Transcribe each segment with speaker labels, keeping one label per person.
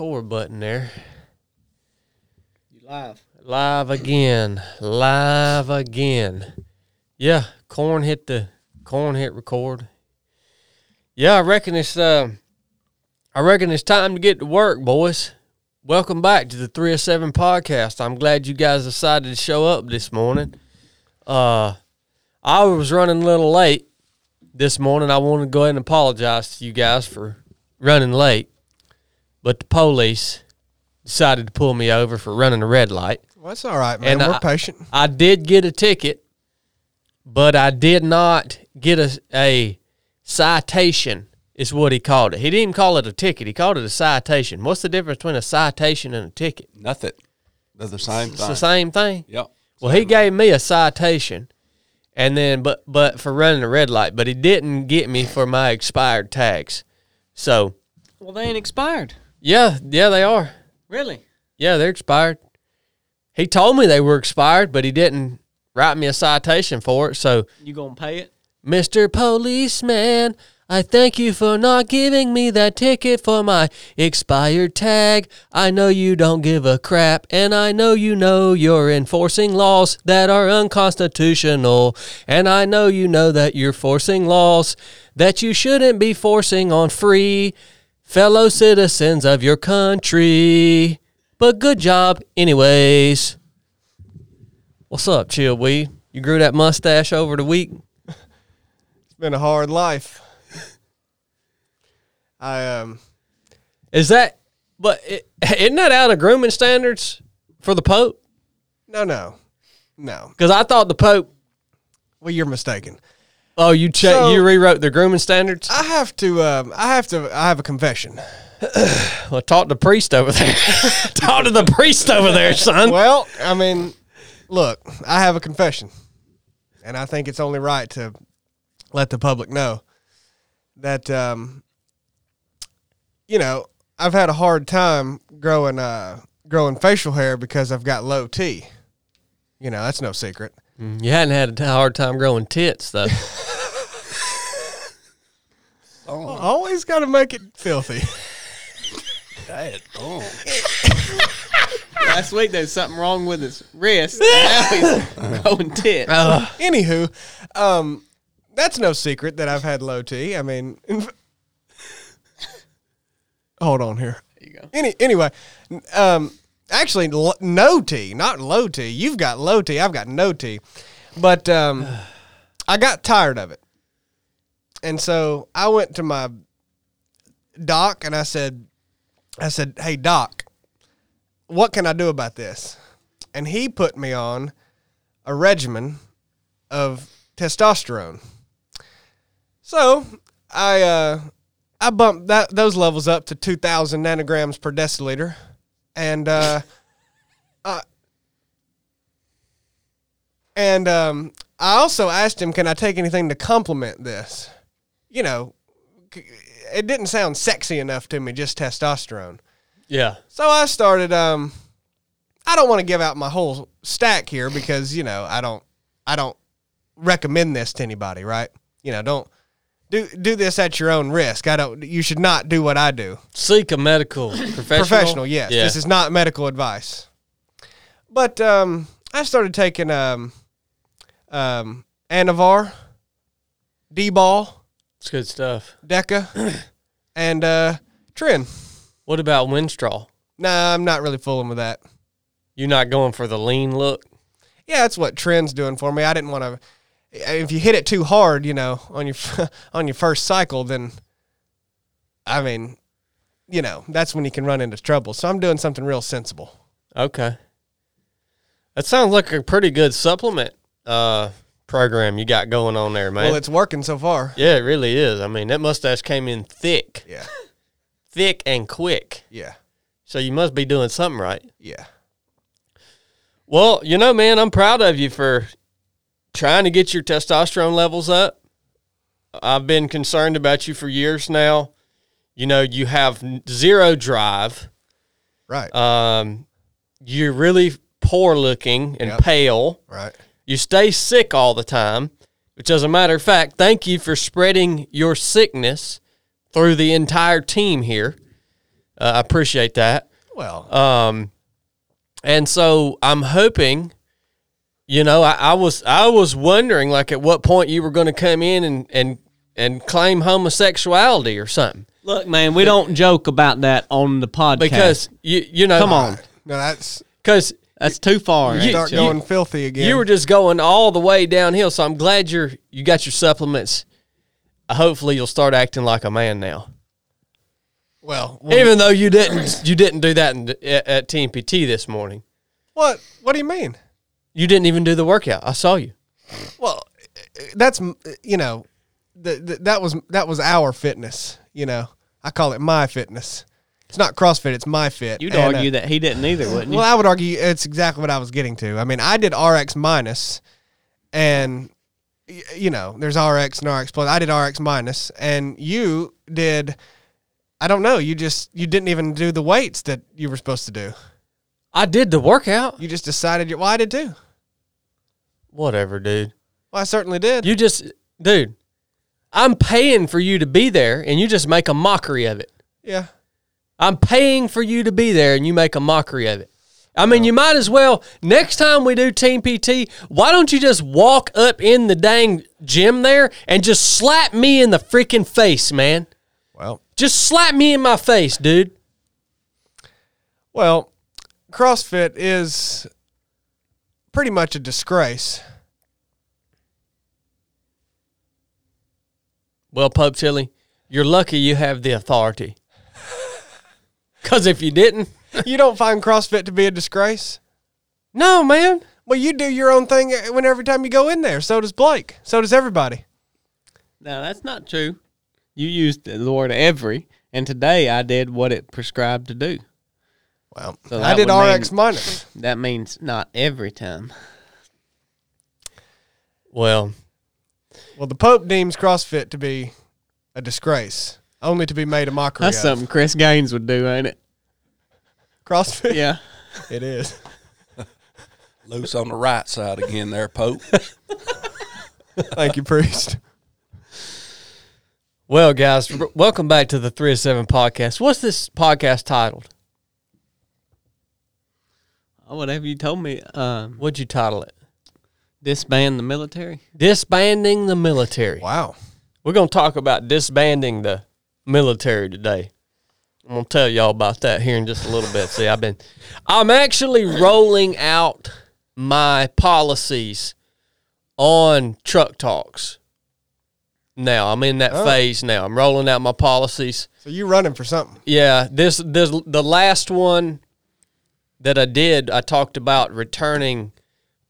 Speaker 1: record button there.
Speaker 2: You live.
Speaker 1: Live again. Live again. Yeah, corn hit the corn hit record. Yeah, I reckon it's uh, I reckon it's time to get to work, boys. Welcome back to the 307 podcast. I'm glad you guys decided to show up this morning. Uh I was running a little late this morning. I want to go ahead and apologize to you guys for running late. But the police decided to pull me over for running a red light.
Speaker 3: Well, that's all right, man.
Speaker 1: And
Speaker 3: We're
Speaker 1: I-
Speaker 3: patient.
Speaker 1: I did get a ticket, but I did not get a, a citation, is what he called it. He didn't even call it a ticket, he called it a citation. What's the difference between a citation and a ticket?
Speaker 4: Nothing. They're the same
Speaker 1: It's
Speaker 4: thing.
Speaker 1: the same thing.
Speaker 4: Yep.
Speaker 1: Well, he gave me a citation, and then but but for running a red light, but he didn't get me for my expired tags. So
Speaker 2: Well, they ain't expired.
Speaker 1: Yeah, yeah, they are.
Speaker 2: Really?
Speaker 1: Yeah, they're expired. He told me they were expired, but he didn't write me a citation for it. So,
Speaker 2: You gonna pay it?
Speaker 1: Mr. Policeman, I thank you for not giving me that ticket for my expired tag. I know you don't give a crap, and I know you know you're enforcing laws that are unconstitutional. And I know you know that you're forcing laws that you shouldn't be forcing on free fellow citizens of your country. But good job, anyways. What's up, Chillweed? You grew that mustache over the week?
Speaker 3: It's been a hard life. I um
Speaker 1: Is that? But it, isn't that out of grooming standards for the Pope?
Speaker 3: no no no.
Speaker 1: Because I thought the Pope.
Speaker 3: Well, you're mistaken.
Speaker 1: Oh, you check.
Speaker 3: So-
Speaker 1: you rewrote the grooming standards.
Speaker 3: I have to um I have to I have a confession.
Speaker 1: Well, talk to the priest over there. talk to the priest over there, son.
Speaker 3: Well, I mean, look, I have a confession, and I think it's only right to let the public know that um you know I've had a hard time growing uh growing facial hair because I've got low T. You know that's no secret.
Speaker 1: You hadn't had a hard time growing tits, though.
Speaker 3: Always got to make it filthy.
Speaker 2: Last week there's something wrong with his wrist. now he's going tit.
Speaker 3: Anywho, um, that's no secret that I've had low T. I mean, in f- hold on here.
Speaker 2: There you go.
Speaker 3: Any anyway, n- um, actually, l- no T, not low T. You've got low T. I've got no T. But um, I got tired of it, and so I went to my doc and I said, I said, "Hey doc, what can I do about this?" And he put me on a regimen of testosterone. So I uh, I bumped that those levels up to two thousand nanograms per deciliter, and uh, uh, and um, I also asked him, "Can I take anything to complement this?" You know, it didn't sound sexy enough to me, just testosterone.
Speaker 1: yeah.
Speaker 3: So I started. Um, I don't want to give out my whole stack here because you know I don't. I don't recommend this to anybody. Right? You know, don't do do this at your own risk. I don't. You should not do what I do.
Speaker 1: Seek a medical professional.
Speaker 3: Professional, yes.
Speaker 1: Yeah.
Speaker 3: This is not medical advice. But um, I started taking um, um, Anavar, D-bol,
Speaker 1: it's good stuff.
Speaker 3: Deca, and uh, Tren.
Speaker 1: What about Winstrol?
Speaker 3: Nah, I'm not really fooling with that.
Speaker 1: You're not going for the lean look.
Speaker 3: yeah, that's what tren's doing for me. I didn't want to. If you hit it too hard, you know, on your on your first cycle, then I mean, you know, that's when you can run into trouble. So I'm doing something real sensible.
Speaker 1: Okay. That sounds like a pretty good supplement uh, program you got going on there, man.
Speaker 3: Well, it's working so far.
Speaker 1: yeah, it really is. I mean, that mustache came in thick,
Speaker 3: Yeah,
Speaker 1: thick and quick.
Speaker 3: yeah,
Speaker 1: So you must be doing something right.
Speaker 3: yeah.
Speaker 1: Well, you know, man, I'm proud of you for trying to get your testosterone levels up. I've been concerned about you for years now. You know, you have zero drive.
Speaker 3: Right,
Speaker 1: Um, you're really poor looking and
Speaker 3: Yep.
Speaker 1: pale.
Speaker 3: right.
Speaker 1: You stay sick all the time, which, as a matter of fact, thank you for spreading your sickness through the entire team here. Uh, I appreciate that.
Speaker 3: Well,
Speaker 1: Um, and so I'm hoping, you know, I, I was I was wondering like at what point you were going to come in and and and claim homosexuality or something
Speaker 2: Look, man, we don't joke about that on the podcast
Speaker 1: because you you know
Speaker 2: Come on.
Speaker 3: no, that's
Speaker 1: because
Speaker 2: that's too far.
Speaker 1: You-
Speaker 2: ain't
Speaker 3: start
Speaker 2: you?
Speaker 3: going filthy again.
Speaker 1: you were just going all the way downhill. So I'm glad you're you got your supplements. Uh, Hopefully you'll start acting like a man now.
Speaker 3: well, well,
Speaker 1: Even though you didn't you didn't do that in, at, at Team PT this morning.
Speaker 3: what? What do you mean?
Speaker 1: You didn't even do the workout. I saw you.
Speaker 3: Well, that's you know, the, the, that was that was our fitness. You know, I call it my fitness. It's not CrossFit; it's my fit.
Speaker 2: You'd
Speaker 3: And, uh,
Speaker 2: argue that he didn't either, wouldn't you?
Speaker 3: Well, I would argue it's exactly what I was getting to. I mean, I did RX minus, and you know, there's RX and RX plus. I did RX minus, and you did. I don't know. You just you didn't even do the weights that you were supposed to do.
Speaker 1: I did the workout.
Speaker 3: You just decided. You, well, I did too.
Speaker 1: Whatever, dude.
Speaker 3: Well, I certainly did.
Speaker 1: You just, dude, I'm paying for you to be there and you just make a mockery of it.
Speaker 3: yeah.
Speaker 1: I'm paying for you to be there and you make a mockery of it. I mean, you might as well, next time we do Team PT, why don't you just walk up in the dang gym there and just slap me in the freaking face, man?
Speaker 3: Well,
Speaker 1: Just slap me in my face, dude.
Speaker 3: well, CrossFit is pretty much a disgrace.
Speaker 1: Well, Pope Chili, you're lucky you have the authority. Because if you didn't,
Speaker 3: You don't find CrossFit to be a disgrace?
Speaker 1: no, man.
Speaker 3: Well, you do your own thing uh, when every time you go in there. So does Blake. So does everybody.
Speaker 2: no, that's not true. You used the word every, and today I did what it prescribed to do.
Speaker 3: Well,
Speaker 2: So
Speaker 3: I did RX
Speaker 2: mean-
Speaker 3: minus.
Speaker 2: That means not every time.
Speaker 1: Well,
Speaker 3: Well, the Pope deems CrossFit to be a disgrace, only to be made a mockery
Speaker 2: That's
Speaker 3: of.
Speaker 2: something Chris Gaines would do, ain't it?
Speaker 3: CrossFit?
Speaker 2: Yeah.
Speaker 3: It is.
Speaker 4: Loose on the right side again there, Pope.
Speaker 3: Thank you, priest.
Speaker 1: well, guys, r- welcome back to the 3 of 7 podcast. What's this podcast titled?
Speaker 2: Oh, whatever you told me. Um,
Speaker 1: What'd you title it?
Speaker 2: disband the military.
Speaker 1: Disbanding the military.
Speaker 3: Wow.
Speaker 1: We're going to talk about disbanding the military today. I'm going to tell y'all about that here in just a little bit. See, I've been, I'm actually rolling out my policies on truck talks. Now, I'm in that
Speaker 3: Oh.
Speaker 1: phase now. I'm rolling out my policies.
Speaker 3: So you running for something?
Speaker 1: Yeah, this this the last one that I did, I talked about returning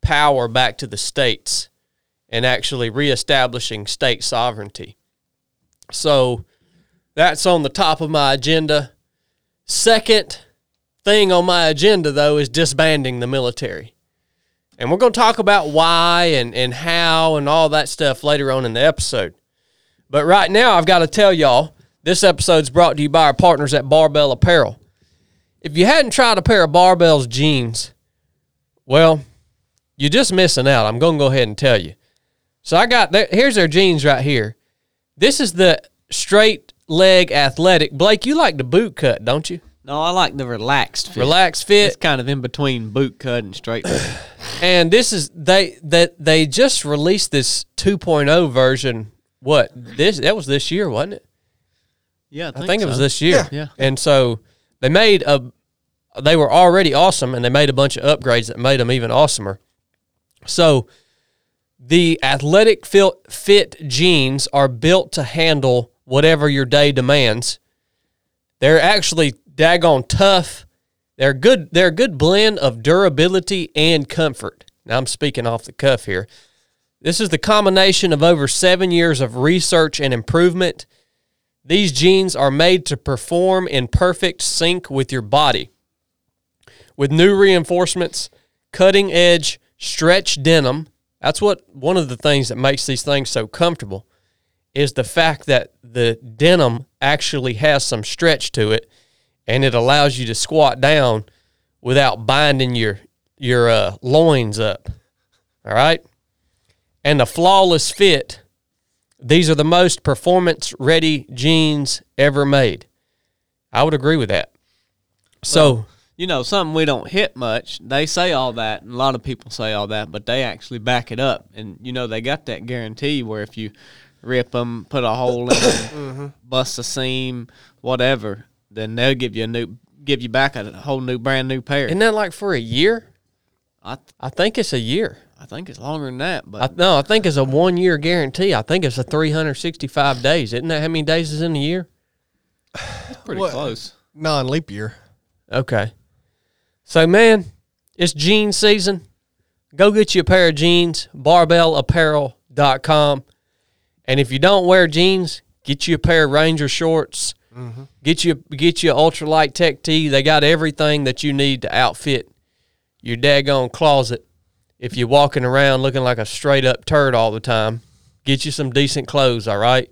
Speaker 1: power back to the states and actually reestablishing state sovereignty. So that's on the top of my agenda. Second thing on my agenda though is disbanding the military. And we're going to talk about why and, and how and all that stuff later on in the episode. But right now, I've got to tell y'all this episode's brought to you by our partners at Barbell Apparel. If you hadn't tried a pair of Barbell's jeans, well, you're just missing out. I'm going to go ahead and tell you. So I got here's their jeans right here. This is the straight leg athletic. Blake, you like the boot cut, don't you?
Speaker 2: No, I like the relaxed fit.
Speaker 1: Relaxed fit.
Speaker 2: It's kind of in between boot cut and straight. fit.
Speaker 1: And this is they that they just released this 2.0 version. What? This that was this year, wasn't it?
Speaker 2: yeah, I
Speaker 1: I
Speaker 2: think,
Speaker 1: think it was this year.
Speaker 2: Yeah.
Speaker 1: And so they made a, they were already awesome, and they made a bunch of upgrades that made them even awesomer. So the athletic fit, fit jeans are built to handle whatever your day demands. They're actually daggone tough. They're good. They're a good blend of durability and comfort. Now I'm speaking off the cuff here. This is the combination of over seven years of research and improvement. These jeans are made to perform in perfect sync with your body. With new reinforcements, cutting edge stretch denim, that's what one of the things that makes these things so comfortable is the fact that the denim actually has some stretch to it and it allows you to squat down without binding your your uh, loins up. All right? And the flawless fit these are the most performance ready jeans ever made. I would agree with that. So
Speaker 2: You know, something we don't hit much. They say all that, and a lot of people say all that, but they actually back it up. And you know, they got that guarantee where if you rip them, put a hole in them, mm-hmm. bust a seam, whatever, then they'll give you a new, give you back a whole new, brand new pair.
Speaker 1: isn't that like for a year?
Speaker 2: I,
Speaker 1: I think it's a year.
Speaker 2: I think it's longer than that, but
Speaker 1: I, no, I think it's a one year guarantee. I think it's a 365 days. Isn't that how many days is in a year?
Speaker 2: it's pretty
Speaker 3: What?
Speaker 2: close.
Speaker 3: Non leap year.
Speaker 1: Okay. So, man, it's jean season. Go get you a pair of jeans, barbellapparel.com. And if you don't wear jeans, get you a pair of Ranger shorts. Mm-hmm. Get you get you ultralight tech tee. They got everything that you need to outfit your daggone closet. If you're walking around looking like a straight up turd all the time, get you some decent clothes, all right?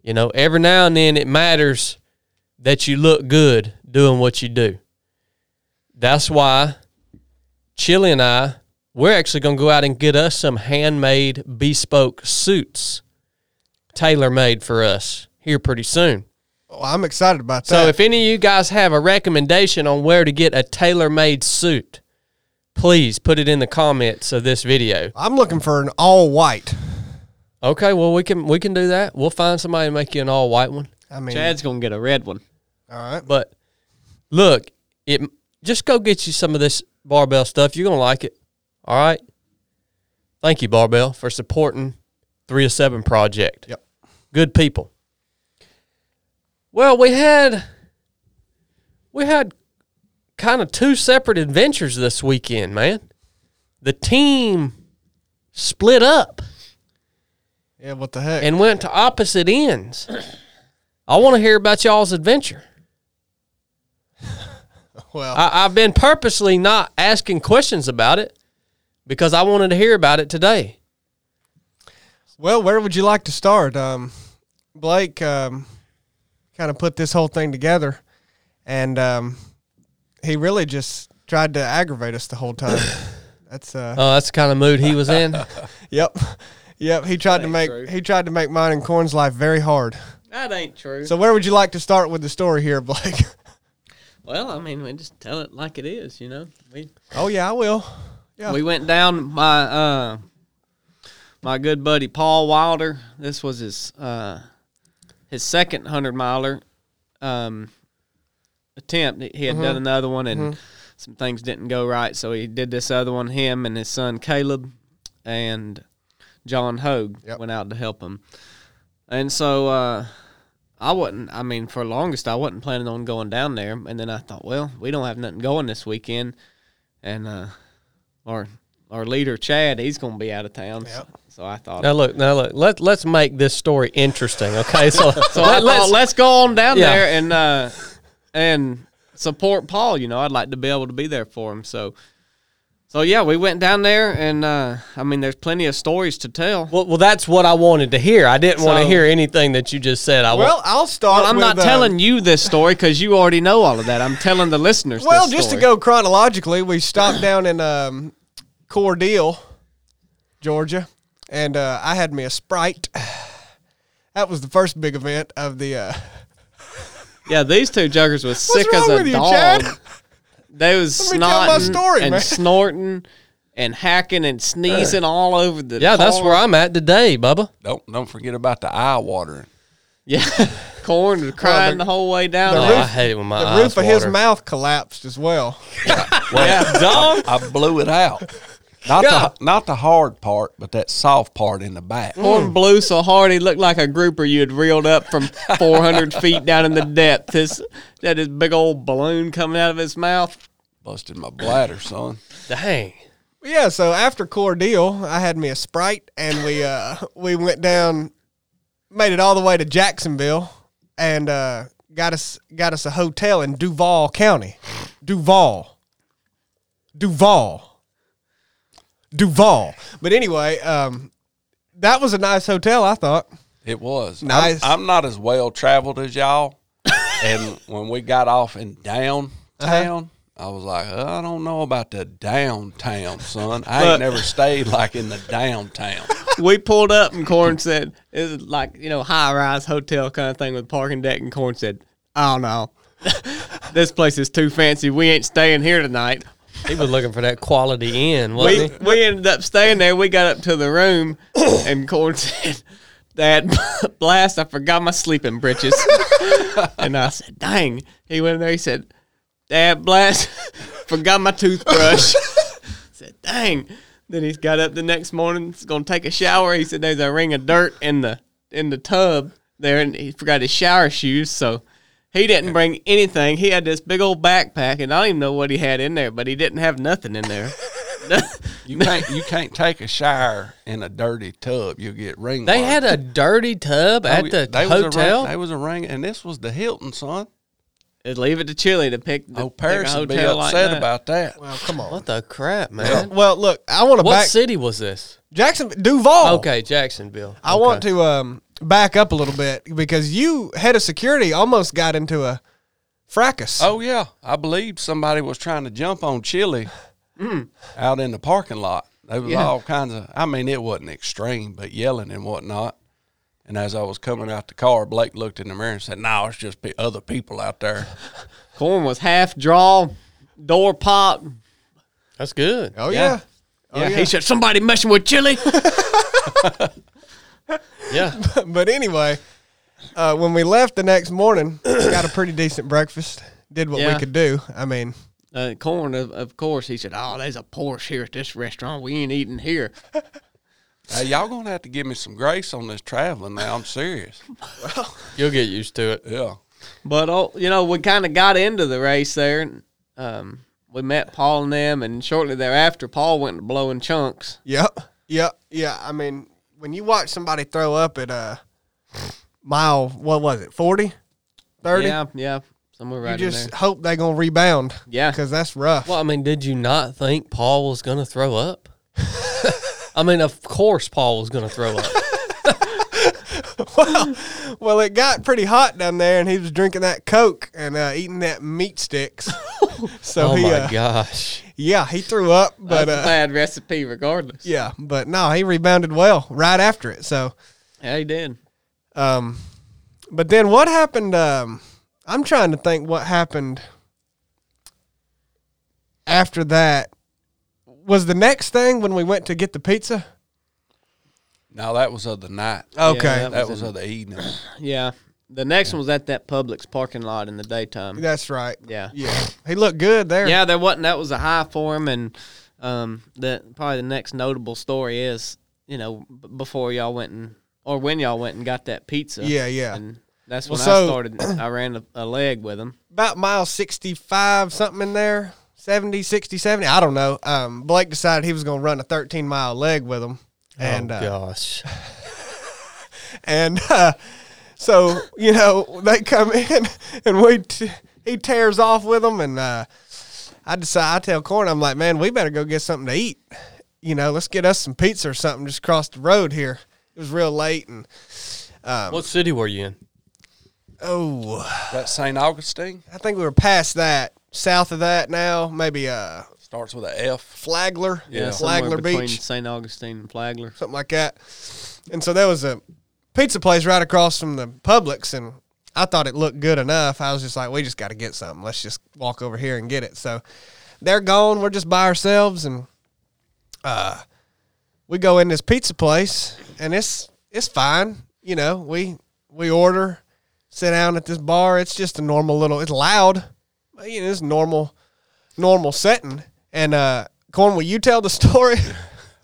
Speaker 1: You know, every now and then it matters that you look good doing what you do. That's why Chili and I, we're actually going to go out and get us some handmade bespoke suits, tailor made for us here pretty soon.
Speaker 3: Oh, I'm excited about that.
Speaker 1: So if any of you guys have a recommendation on where to get a tailor made suit, please put it in the comments of this video.
Speaker 3: I'm looking for an all white.
Speaker 1: Okay, well we can we can do that. We'll find somebody to make you an all white one.
Speaker 3: I mean,
Speaker 2: Chadd's gonna get a red one.
Speaker 3: all right.
Speaker 1: But look, it just go get you some of this barbell stuff. You're gonna like it. All right. Thank you, Barbell, for supporting three of seven project.
Speaker 3: Yep.
Speaker 1: Good people. Well, we had we had kind of two separate adventures this weekend, man. The team split up
Speaker 3: Yeah, what the heck?
Speaker 1: and went to opposite ends. I want to hear about y'all's adventure.
Speaker 3: well,
Speaker 1: I, I've been purposely not asking questions about it because I wanted to hear about it today.
Speaker 3: well, where would you like to start? Um, Blake um, kind of put this whole thing together, and um, he really just tried to aggravate us the whole time. That's uh,
Speaker 1: Oh, that's the kind of mood he was in.
Speaker 3: yep, yep. He tried to make
Speaker 2: true.
Speaker 3: he tried to make mine and Corn's life very hard.
Speaker 2: That ain't true.
Speaker 3: So, where would you like to start with the story here, Blake?
Speaker 2: well, I mean, we just tell it like it is, you know. We
Speaker 3: oh yeah, I will. Yeah.
Speaker 2: we went down my uh my good buddy Paul Wilder. This was his uh his second hundred miler um attempt. He- had done another one and some things didn't go right, so he did this other one. Him and his son Caleb and John Hogue
Speaker 3: Yep.
Speaker 2: went out to help him. And so uh I wasn't I mean for the longest I wasn't planning on going down there and then I thought, well, we don't have nothing going this weekend and uh our our leader Chadd, he's gonna be out of town.
Speaker 3: Yep.
Speaker 2: So I thought
Speaker 1: Now look, now look. Let let's make this story interesting. Okay, so
Speaker 2: So I
Speaker 1: let,
Speaker 2: thought, let's go on down
Speaker 1: Yeah.
Speaker 2: there and uh, and support Paul. You know, I'd like to be able to be there for him. So, so yeah, we went down there, and uh, I mean, there's plenty of stories to tell.
Speaker 1: well, well, that's what I wanted to hear. I didn't want to hear anything that you just said. I
Speaker 3: Well,
Speaker 1: want,
Speaker 3: I'll start.
Speaker 2: Well, I'm
Speaker 3: with,
Speaker 2: not
Speaker 3: uh,
Speaker 2: telling you this story because you already know all of that. I'm telling the listeners.
Speaker 3: Well,
Speaker 2: this
Speaker 3: just to go chronologically, we stopped down in um, Cordele, Georgia, and uh, I had me a Sprite. That was the first big event of the. Uh,
Speaker 2: Yeah, these two juggers was sick
Speaker 3: wrong
Speaker 2: as a
Speaker 3: with you,
Speaker 2: dog.
Speaker 3: Chad?
Speaker 2: They was
Speaker 3: Let me tell my
Speaker 2: snotting
Speaker 3: story,
Speaker 2: and
Speaker 3: man.
Speaker 2: snorting and hacking and sneezing all over the.
Speaker 1: yeah, that's where I'm at today, Bubba.
Speaker 4: Don't don't forget about the eye watering.
Speaker 2: Yeah, corn was crying
Speaker 3: the-
Speaker 2: the, whole way down.
Speaker 3: the
Speaker 1: Oh,
Speaker 2: there.
Speaker 1: I hate it when my
Speaker 3: the
Speaker 1: eyes
Speaker 3: roof of his mouth collapsed as well.
Speaker 2: yeah, dog.
Speaker 4: I blew it out. Not
Speaker 1: Yeah.
Speaker 4: the not the hard part, but that soft part in the back.
Speaker 2: Corn blew so hard he looked like a grouper you had reeled up from 400 feet down in the depth. His that his big old balloon coming out of his mouth.
Speaker 4: Busted my bladder, son.
Speaker 1: Dang.
Speaker 3: Yeah, so after Cordele, I had me a Sprite, and we uh, we went down, made it all the way to Jacksonville, and uh, got us got us a hotel in Duval County, Duval, Duval, Duval. But anyway, um, that was a nice hotel, I thought.
Speaker 4: It was I'm-
Speaker 3: Nice.
Speaker 4: I'm, not as well traveled as y'all, and when we got off in downtown,
Speaker 3: Uh-huh.
Speaker 4: I was like, "Uh, I don't know about the downtown, son. I
Speaker 2: Look.
Speaker 4: ain't never stayed like in the downtown.
Speaker 2: We pulled up and Corn said it was like you know high rise hotel kind of thing with parking deck and Corn said I don't know. this place is too fancy. We ain't staying here tonight.
Speaker 1: He was looking for that quality inn, wasn't
Speaker 2: We
Speaker 1: he?
Speaker 2: we ended up staying there. We got up to the room, and Corn said, "Dad, blast! I forgot my sleeping breeches." and I said, "Dang!" He went in there. He said, "Dad, blast! forgot my toothbrush." said, "Dang!" Then he's got up the next morning. He's gonna take a shower. He said, "There's a ring of dirt in the in the tub there, and he forgot his shower shoes." So. He didn't bring anything. He had this big old backpack, and I don't even know what he had in there, but he didn't have nothing in there.
Speaker 4: You can't you can't take a shower in a dirty tub. You'll get ring.
Speaker 1: They had a dirty tub at
Speaker 4: Oh,
Speaker 1: the
Speaker 4: they Was a
Speaker 1: hotel.
Speaker 4: ring, they was a ring, and this was the Hilton, son.
Speaker 2: Just leave it to Chili to pick. The,
Speaker 4: Oh,
Speaker 2: pick
Speaker 4: Paris
Speaker 2: a
Speaker 4: would be
Speaker 2: hotel like
Speaker 4: upset
Speaker 2: that.
Speaker 4: about that.
Speaker 3: Well, come on.
Speaker 1: what the crap, man?
Speaker 3: Well, look, I want to
Speaker 1: What
Speaker 3: back
Speaker 1: city was this?
Speaker 3: Jackson Duval.
Speaker 1: Okay, Jacksonville.
Speaker 3: I want to um, back up a little bit because you head of security almost got into a fracas.
Speaker 4: Oh yeah, I believe somebody was trying to jump on Chili mm. out in the parking lot. There was
Speaker 2: Yeah.
Speaker 4: all kinds of. I mean, it wasn't extreme, but yelling and whatnot. And as I was coming out the car, Blake looked in the mirror and said, "No, it's just pe- other people out there."
Speaker 2: Corn was half draw, door pop.
Speaker 1: That's good.
Speaker 3: Oh yeah. Oh,
Speaker 2: yeah,
Speaker 3: yeah.
Speaker 2: he said somebody messing with Chili.
Speaker 1: Yeah.
Speaker 3: but anyway, uh, when we left the next morning, got a pretty decent breakfast. Did what we could do. I mean,
Speaker 2: uh, Corn, of, of course, he said, "Oh, there's a Porsche here at this restaurant. We ain't eating here."
Speaker 4: hey, y'all gonna have to give me some grace on this traveling now. I'm serious.
Speaker 1: You'll get used to it.
Speaker 4: Yeah.
Speaker 2: But oh, you know, we kind of got into the race there. And, um, we met Paul and them, and shortly thereafter, Paul went to blowing chunks.
Speaker 3: yep, yep, yeah. I mean, when you watch somebody throw up at a mile, what was it, 40, 30?
Speaker 2: Yeah, yeah, somewhere right
Speaker 3: you
Speaker 2: in
Speaker 3: just
Speaker 2: there.
Speaker 3: hope they're gonna rebound.
Speaker 2: Yeah.
Speaker 3: because that's rough.
Speaker 1: Well, I mean, did you not think Paul was going to throw up? I mean, of course Paul was going to throw up.
Speaker 3: well, well, it got pretty hot down there, and he was drinking that Coke and uh, eating that meat sticks. so
Speaker 1: oh
Speaker 3: he,
Speaker 1: my
Speaker 3: uh,
Speaker 1: gosh.
Speaker 3: Yeah, he threw up, but
Speaker 2: That's a
Speaker 3: uh,
Speaker 2: bad recipe, regardless.
Speaker 3: yeah, but no, he rebounded well right after it. So,
Speaker 2: yeah, he did.
Speaker 3: um, but then what happened? Um, I'm trying to think what happened after that. Was the next thing when we went to get the pizza?
Speaker 4: No, that was of the night.
Speaker 3: Okay,
Speaker 2: that
Speaker 4: that
Speaker 2: was
Speaker 4: was of the evening.
Speaker 2: Yeah, the next one was at that Publix parking lot in the daytime.
Speaker 3: that's right.
Speaker 2: Yeah.
Speaker 3: Yeah, he looked good there.
Speaker 2: Yeah, there wasn't. That was a high for him, and um, the probably the next notable story is you know b- before y'all went and or when y'all went and got that pizza.
Speaker 3: Yeah, yeah.
Speaker 2: And that's
Speaker 3: Well,
Speaker 2: when
Speaker 3: so-
Speaker 2: I started. I ran a, a leg with him.
Speaker 3: about mile 65 something in there 70 60 70 i don't know um, blake decided he was going to run a 13 mile leg with him and
Speaker 1: oh
Speaker 3: uh,
Speaker 1: gosh.
Speaker 3: and uh, so you know they come in and we t- he tears off with them and uh, i decide i tell corn i'm like man we better go get something to eat you know let's get us some pizza or something just across the road here it was real late and
Speaker 1: what city were you in?
Speaker 3: oh
Speaker 4: That St. Augustine
Speaker 3: i think we were past that south of that now maybe uh
Speaker 4: starts with a F.
Speaker 3: flagler
Speaker 2: Yeah, somewhere
Speaker 3: flagler
Speaker 2: between
Speaker 3: beach
Speaker 2: St. Augustine and Flagler.
Speaker 3: something like that. And so that was a pizza place right across from the Publix, and I thought it looked good enough. I was just like, we just got to get something. Let's just walk over here and get it. So they're gone. We're just by ourselves, and uh, we go in this pizza place, and it's it's fine. You know, we we order, sit down at this bar. It's just a normal little. It's loud, but you know, it's normal normal setting. And uh, Corn, will you tell the story?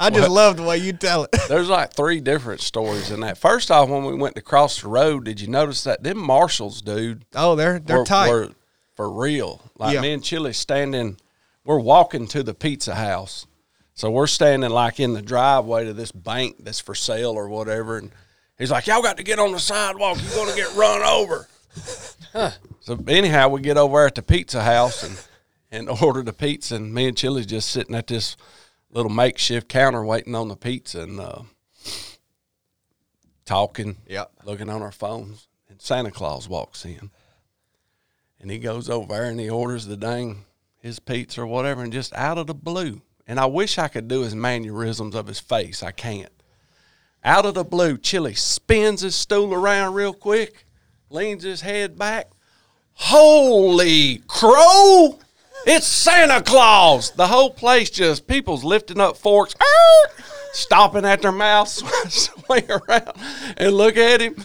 Speaker 3: I just
Speaker 4: What?
Speaker 3: love the way you tell it.
Speaker 4: There's like three different stories in that. First off, when we went to cross the road, did you notice that them marshals, dude,
Speaker 3: Oh, they're they're
Speaker 4: were,
Speaker 3: tight.
Speaker 4: were for real. Like
Speaker 3: Yeah.
Speaker 4: me and Chili standing, we're walking to the pizza house. So we're standing like in the driveway to this bank that's for sale or whatever. And he's like, Y'all got to get on the sidewalk. You're going to get run over. So anyhow, we get over at the pizza house and, and order the pizza. And me and Chili's just sitting at this little makeshift counter waiting on the pizza and uh, talking,
Speaker 3: Yep.
Speaker 4: looking on our phones. And Santa Claus walks in. And he goes over there and he orders the dang his pizza or whatever, and just out of the blue. And I wish I could do his mannerisms of his face. I can't. Out of the blue, Chili spins his stool around real quick, leans his head back, Holy crow! It's Santa Claus! The whole place just people's lifting up forks, stopping at their mouths, swing around and look at him.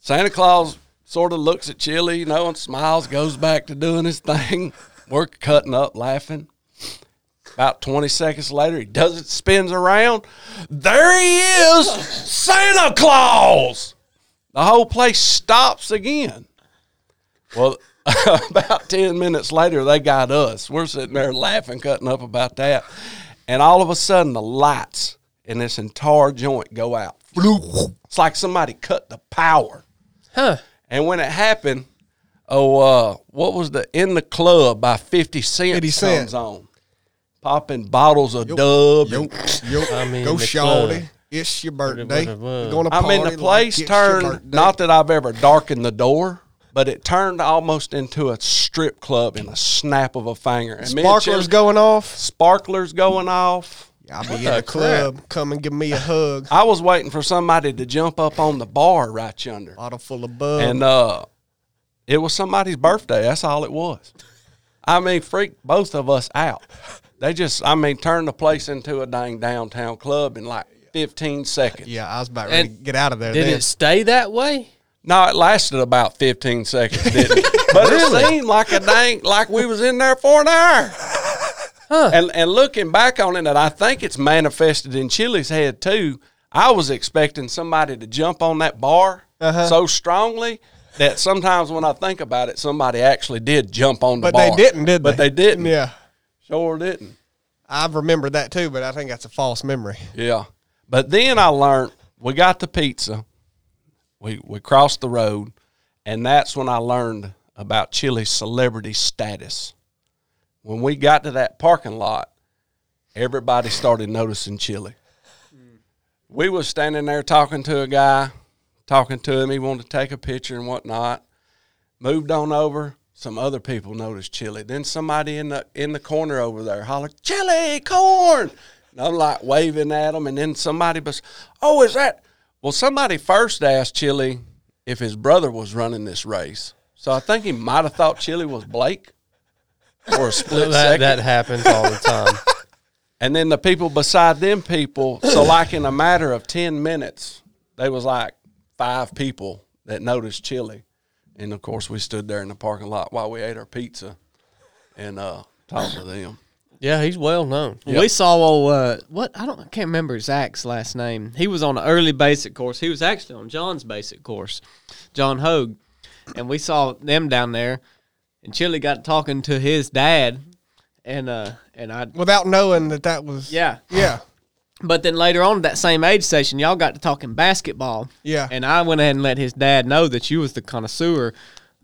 Speaker 4: Santa Claus sort of looks at Chili, you know, and smiles, goes back to doing his thing. We're cutting up laughing. About 20 seconds later, he does it, spins around. There he is, Santa Claus! The whole place stops again. Well, about 10 minutes later, they got us. We're sitting there laughing, cutting up about that. And all of a sudden, the lights in this entire joint go out. It's like somebody cut the power.
Speaker 1: Huh.
Speaker 4: And when it happened, oh, uh, what was the In the Club by 50 Cent
Speaker 3: 50 Cent.
Speaker 4: comes on. Popping bottles of dub.
Speaker 3: Yo,
Speaker 4: and-
Speaker 3: yo,
Speaker 1: I mean,
Speaker 3: go shawty.
Speaker 1: club.
Speaker 3: It's your birthday. We're going to
Speaker 4: I
Speaker 3: party
Speaker 4: mean, the place
Speaker 3: it's your
Speaker 4: turned, not that I've ever darkened the door, but it turned almost into a strip club in a snap of a finger. And
Speaker 3: Sparklers going off.
Speaker 4: sparklers going off.
Speaker 3: I'll be in
Speaker 1: the
Speaker 3: the club. Come and give me a hug.
Speaker 4: I was waiting for somebody to jump up on the bar right yonder.
Speaker 3: Bottle full of bub.
Speaker 4: And uh, it was somebody's birthday. That's all it was. I mean, freaked both of us out. They just, I mean, turned the place into a dang downtown club in like 15 seconds.
Speaker 3: yeah, I was about ready to get out of there.
Speaker 1: Did
Speaker 3: then.
Speaker 1: it stay that way?
Speaker 4: No, it lasted about 15 seconds, didn't it? But it seemed like a dang, like we was in there for an hour. And, and looking back on it, and I think it's manifested in Chili's head too. I was expecting somebody to jump on that bar
Speaker 3: Uh-huh.
Speaker 4: so strongly that sometimes when I think about it, somebody actually did jump on the
Speaker 3: But
Speaker 4: bar.
Speaker 3: they didn't, did they?
Speaker 4: But they didn't.
Speaker 3: Yeah.
Speaker 4: Sure didn't.
Speaker 3: I've remembered that too, but I think that's a false memory.
Speaker 4: Yeah. But then I learned we got the pizza. We we crossed the road, and that's when I learned about Chili's celebrity status. When we got to that parking lot, everybody started noticing Chili. We was standing there talking to a guy, talking to him. He wanted to take a picture and whatnot. Moved on over. Some other people noticed Chili. Then somebody in the in the corner over there hollered, "Chili, corn!" And I'm like waving at him. And then somebody was, "Oh, is that?" Well, somebody first asked Chili if his brother was running this race. So I think he might have thought Chili was Blake for a split
Speaker 1: That,
Speaker 4: second.
Speaker 1: that happens all the time.
Speaker 4: And then the people beside them people, so like in a matter of 10 minutes, they was like five people that noticed Chili. And of course, we stood there in the parking lot while we ate our pizza and uh, talked to them.
Speaker 1: Yeah, he's well known.
Speaker 2: We saw old, uh, what I don't I can't remember Zach's last name. He was on the early basic course. He was actually on John's basic course, John Hogue, and we saw them down there. And Chili got talking to his dad, and uh, and I
Speaker 3: Without knowing that that was.
Speaker 2: yeah.
Speaker 3: Yeah.
Speaker 2: But then later on at that same age session, y'all got to talking basketball.
Speaker 3: Yeah.
Speaker 2: And I went ahead and let his dad know that you was the connoisseur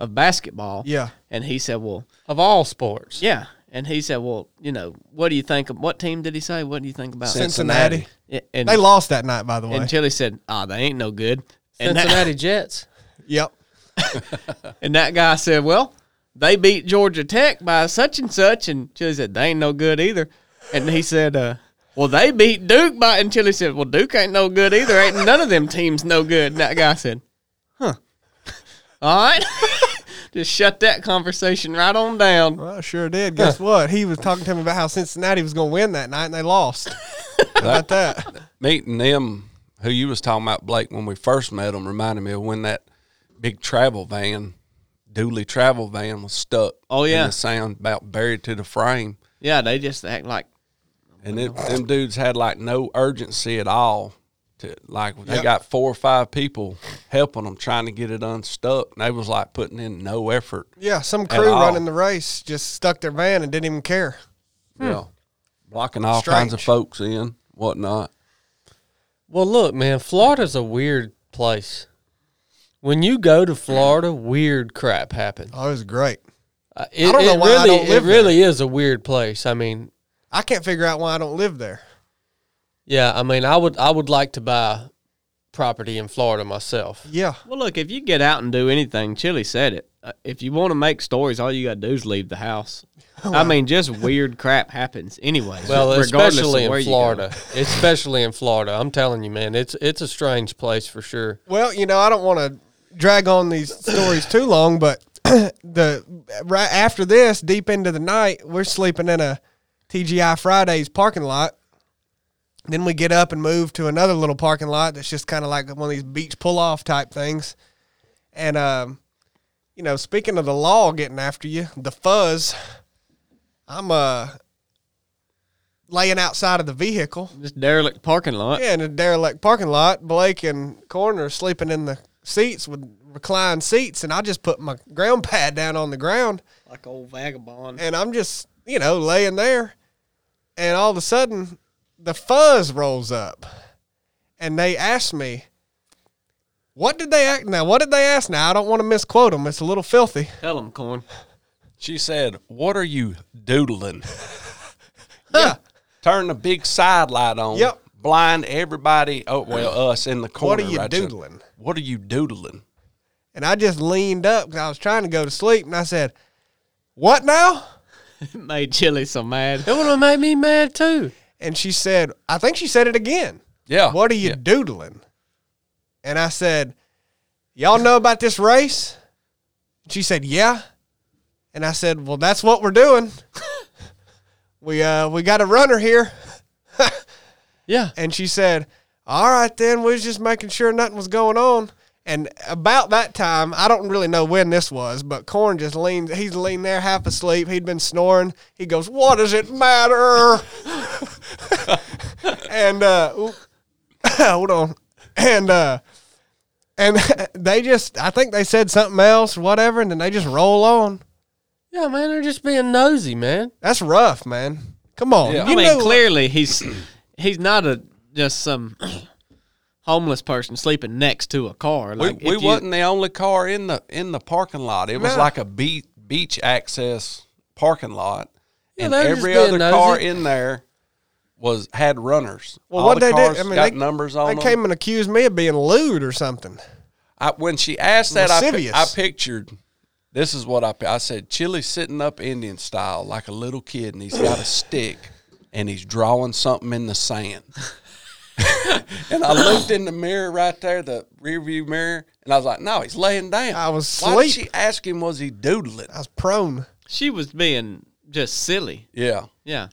Speaker 2: of basketball.
Speaker 3: Yeah.
Speaker 2: And he said, well,
Speaker 1: Of all sports.
Speaker 2: yeah. And he said, well, you know, what do you think of what team did he say? What do you think about
Speaker 3: Cincinnati.
Speaker 2: Yeah, And
Speaker 3: They lost that night, by the way.
Speaker 2: and Chili said, "Ah, they ain't no good." And
Speaker 1: Cincinnati Jets.
Speaker 3: yep.
Speaker 2: and that guy said, "Well, they beat Georgia Tech by such and such," and Chili said, "They ain't no good either." And he said, uh, "Well, they beat Duke by," and Chili said, "Well, Duke ain't no good either. Ain't none of them teams no good." And that guy said, "Huh, all right." Just shut that conversation right on down.
Speaker 3: Well, I sure did. Guess what? He was talking to me about how Cincinnati was going to win that night, and they lost. How about that?
Speaker 4: Meeting them, who you was talking about, Blake, when we first met them, reminded me of when that big travel van, Dooley travel van, was stuck.
Speaker 2: Oh, yeah.
Speaker 4: in the sound about buried to the frame.
Speaker 2: Yeah, they just act like
Speaker 4: And it, them dudes had like no urgency at all. To like they
Speaker 3: Yep.
Speaker 4: got four or five people helping them trying to get it unstuck. And they was like putting in no effort.
Speaker 3: Yeah, some crew running the race just stuck their van and didn't even care.
Speaker 4: Yeah, blocking all kinds of folks in, whatnot.
Speaker 1: Well, look, man, Florida's a weird place. When you go to Florida, weird crap happens.
Speaker 3: Oh, it was great.
Speaker 1: Uh, It,
Speaker 3: don't know
Speaker 1: it
Speaker 3: why I don't live
Speaker 1: it really is a weird place. I mean,
Speaker 3: I can't figure out why I don't live there.
Speaker 1: Yeah, I mean, I would, I would like to buy property in Florida myself.
Speaker 3: Yeah.
Speaker 2: Well, look, if you get out and do anything, Chili said it. Uh, if you want to make stories, all you got to do is leave the house. I mean, just weird crap happens anyway.
Speaker 1: Well, especially in. Florida, especially in Florida. I'm telling you, man, it's it's a strange place for sure.
Speaker 3: Well, you know, I don't want to drag on these stories too long, but the right after this, deep into the night, we're sleeping in a TGI Fridays parking lot. Then we get up and move to another little parking lot that's just kind of like one of these beach pull off type things. And um, you know, speaking of the law getting after you, the fuzz, I'm uh laying outside of the vehicle.
Speaker 2: This derelict parking lot.
Speaker 3: Yeah, in a derelict parking lot. Blake and Corner are sleeping in the seats with reclined seats, and I just put my ground pad down on the ground,
Speaker 2: Like old vagabond.
Speaker 3: and I'm just you know laying there, and all of a sudden the fuzz rolls up, and they ask me. What did they act now? What did they ask? Now I don't want to misquote them. It's a little filthy.
Speaker 2: Tell them, corn.
Speaker 4: She said, "What are you doodling?"
Speaker 3: Yeah.
Speaker 4: Turn the big side light on.
Speaker 3: Yep.
Speaker 4: Blind everybody. Oh well, us in the corner.
Speaker 3: What are you
Speaker 4: right there.
Speaker 3: doodling?
Speaker 4: What are you doodling?
Speaker 3: And I just leaned up because I was trying to go to sleep, and I said, "What now?"
Speaker 2: it Made Chili so mad.
Speaker 1: It would have made me mad too.
Speaker 3: And she said, "I think she said it again."
Speaker 4: Yeah.
Speaker 3: What are you
Speaker 4: Yeah.
Speaker 3: doodling? And I said, Y'all know about this race? She said, Yeah. And I said, Well, that's what we're doing. we uh we got a runner here.
Speaker 1: Yeah.
Speaker 3: And she said, All right then, we was just making sure nothing was going on. And about that time, I don't really know when this was, but Corn just leaned he's leaned there half asleep. He'd been snoring. He goes, What does it matter? And uh hold on. And uh and they just I think they said something else or whatever, and then they just roll on.
Speaker 1: Yeah, man, they're just being nosy, man.
Speaker 3: That's rough, man. Come on.
Speaker 4: Yeah.
Speaker 2: I
Speaker 3: You
Speaker 2: mean,
Speaker 3: know-
Speaker 2: clearly he's he's not a just some homeless person sleeping next to a car.
Speaker 4: We,
Speaker 2: Like
Speaker 4: we
Speaker 2: if you-
Speaker 4: wasn't the only car in the in the parking lot. It was
Speaker 3: No.
Speaker 4: like a beach beach access parking lot,
Speaker 1: Yeah,
Speaker 4: and
Speaker 1: they were just
Speaker 4: every
Speaker 1: being
Speaker 4: other car in there was had runners.
Speaker 3: Well, what
Speaker 4: the
Speaker 3: they
Speaker 4: cars
Speaker 3: did? I mean,
Speaker 4: got
Speaker 3: they,
Speaker 4: numbers on
Speaker 3: They
Speaker 4: them.
Speaker 3: came and accused me of being lewd or something.
Speaker 4: I, when she asked that, I,
Speaker 3: Lascivious.
Speaker 4: I pictured. This is what I I said. Chili sitting up Indian style like a little kid, and he's got a stick, and he's drawing something in the sand. and I looked in the mirror right there, the rear view mirror, and I was like, "No, he's laying down."
Speaker 3: I was
Speaker 4: Why did she ask him? Was he doodling?
Speaker 3: I was prone.
Speaker 2: she was being just silly.
Speaker 4: Yeah,
Speaker 2: Yeah.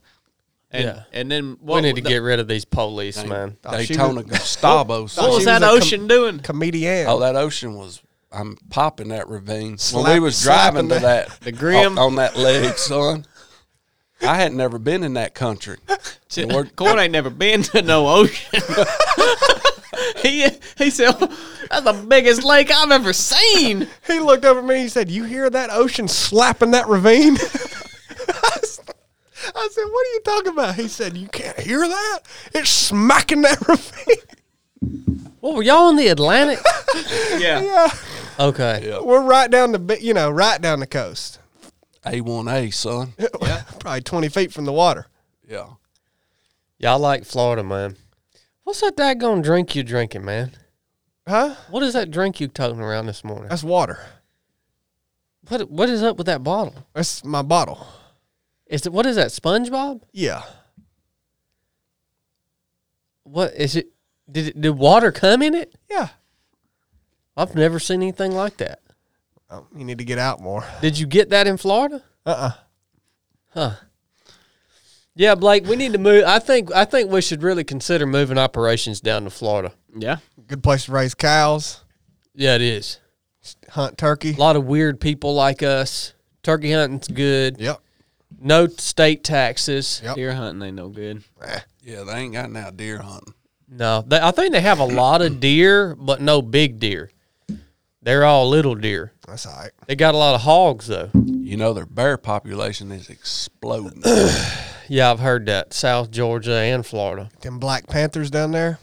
Speaker 2: And,
Speaker 1: Yeah.
Speaker 2: And then
Speaker 1: We need to
Speaker 2: the-
Speaker 1: get rid of these police, man.
Speaker 3: Oh, Thought she
Speaker 4: Daytona
Speaker 3: was-
Speaker 4: Gustavo.
Speaker 2: What
Speaker 4: son.
Speaker 2: was that
Speaker 3: was a com-
Speaker 2: ocean doing?
Speaker 3: Comedian.
Speaker 4: Oh, that ocean was. I'm popping that ravine. when we was driving to
Speaker 3: the-
Speaker 4: that
Speaker 2: the grim.
Speaker 4: on, on that leg, son. I had never been in that country. And
Speaker 2: Corn ain't never been to no ocean. he he said, oh, "That's the biggest lake I've ever seen."
Speaker 3: He looked over at me. He said, "You hear that ocean slapping that ravine?" I said, "What are you talking about?" He said, "You can't hear that? It's smacking that ravine."
Speaker 1: What were y'all in the Atlantic?
Speaker 2: Yeah.
Speaker 3: yeah,
Speaker 1: Okay.
Speaker 4: Yeah.
Speaker 3: we're right down the you know right down the coast,
Speaker 4: A1A, son. Yeah.
Speaker 3: probably twenty feet from the water.
Speaker 4: Yeah.
Speaker 1: Y'all like Florida, man. What's that daggone drink you drinking, man?
Speaker 3: Huh?
Speaker 1: What is that drink you toting around this morning?
Speaker 3: That's water.
Speaker 1: What What is up with that bottle?
Speaker 3: That's my bottle.
Speaker 1: Is it what is that? SpongeBob?
Speaker 3: Yeah.
Speaker 1: What is it? Did it, did water come in it?
Speaker 3: Yeah.
Speaker 1: I've never seen anything like that.
Speaker 3: Oh, you need to get out more.
Speaker 1: Did you get that in Florida?
Speaker 3: Uh uh Huh.
Speaker 1: Yeah, Blake, we need to move. I think I think we should really consider moving operations down to Florida.
Speaker 2: Yeah.
Speaker 3: Good place to raise cows,
Speaker 1: Yeah, it is.
Speaker 3: hunt turkey.
Speaker 1: A lot of weird people like us. Turkey hunting's good.
Speaker 3: Yep.
Speaker 1: No state taxes.
Speaker 3: Yep.
Speaker 2: Deer hunting ain't no good.
Speaker 4: Yeah, they ain't got now deer hunting.
Speaker 1: No, they, I think they have a lot of deer, but no big deer. They're all little deer.
Speaker 3: That's all right.
Speaker 1: They got a lot of hogs though.
Speaker 4: You know their bear population is exploding.
Speaker 1: Yeah, I've heard that. South Georgia and Florida.
Speaker 3: Them Black Panthers down there.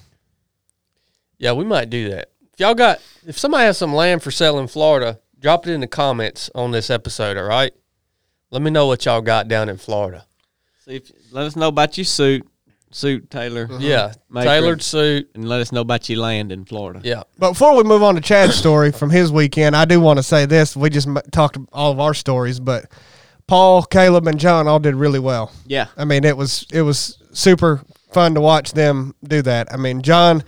Speaker 1: Yeah, we might do that. If y'all got, if somebody has some land for sale in Florida, drop it in the comments on this episode. All right. Let me know what y'all got down in Florida.
Speaker 2: See if, let us know about your suit, suit Taylor.
Speaker 1: Yeah,
Speaker 2: Make
Speaker 1: tailored
Speaker 2: sure-
Speaker 1: suit.
Speaker 2: And let us know about your land in Florida.
Speaker 1: Yeah,
Speaker 3: But before we move on to Chadd's story from his weekend, I do want to say this. We just m- talked all of our stories, but Paul, Caleb, and John all did really well.
Speaker 2: Yeah.
Speaker 3: I mean, it was it was super fun to watch them do that. I mean, John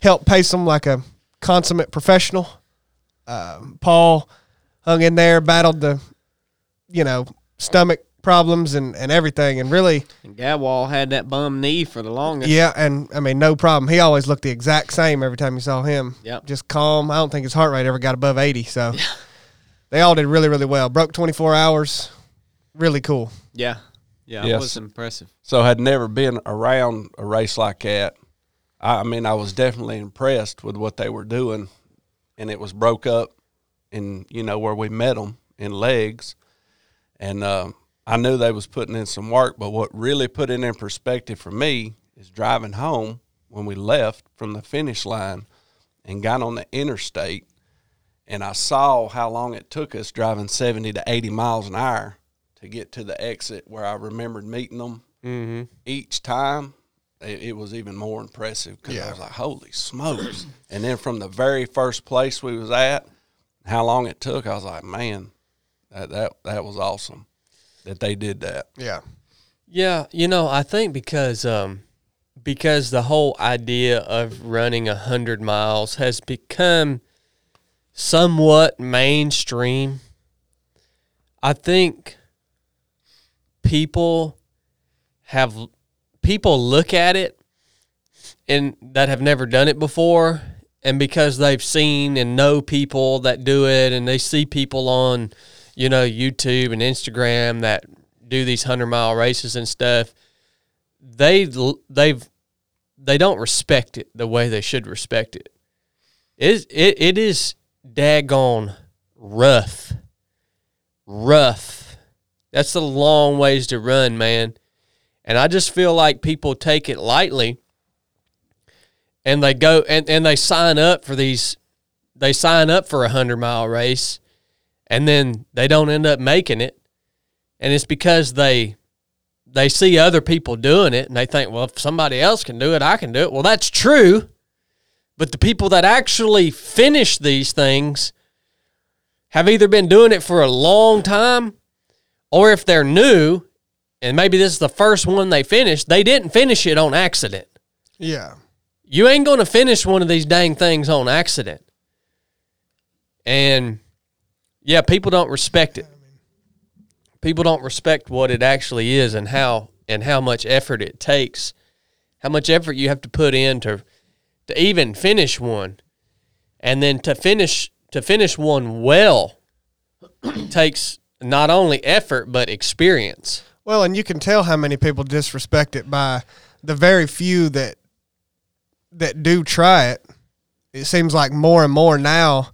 Speaker 3: helped pace them like a consummate professional. Um, Paul hung in there, battled the, you know, stomach problems and, and everything. And really,
Speaker 2: And Gadwall had that bum knee for the longest.
Speaker 3: yeah, and I mean, no problem. He always looked the exact same every time you saw him.
Speaker 2: Yep.
Speaker 3: Just calm. I don't think his heart rate ever got above 80. So they all did really, really well. Broke 24 hours. Really cool.
Speaker 2: Yeah. Yeah. It was impressive.
Speaker 4: So had never been around a race like that. I, I mean, I was definitely impressed with what they were doing, and it was broke up in you know where we met them in legs, and uh, I knew they was putting in some work. But what really put it in perspective for me is driving home when we left from the finish line and got on the interstate, and I saw how long it took us driving seventy to eighty miles an hour to get to the exit where I remembered meeting them
Speaker 1: Mm-hmm.
Speaker 4: each time, it, it was even more impressive because I was like, "Holy smokes!" and then from the very first place we was at, how long it took, I was like, "Man, that that that was awesome that they did that."
Speaker 3: Yeah.
Speaker 1: Yeah, you know, I think because um because the whole idea of running a hundred miles has become somewhat mainstream. I think people have people look at it and that have never done it before and because they've seen and know people that do it and they see people on you know YouTube and Instagram that do these 100 mile races and stuff they they've they don't respect it the way they should respect it it. Is, it, it is daggone rough. Rough. That's a long ways to run man. And i just feel like people take it lightly and they go and, and they sign up for these they sign up for a hundred mile race and then they don't end up making it and it's because they they see other people doing it and they think well if somebody else can do it i can do it well that's true but the people that actually finish these things have either been doing it for a long time or if they're new and maybe this is the first one they finished they didn't finish it on accident
Speaker 3: Yeah.
Speaker 1: you ain't going to finish one of these dang things on accident. And yeah, people don't respect it. People don't respect what it actually is and how and how much effort it takes. How much effort you have to put in to to even finish one. And then to finish to finish one well takes not only effort but experience.
Speaker 3: Well, and you can tell how many people disrespect it by the very few that that do try it. It seems like more and more now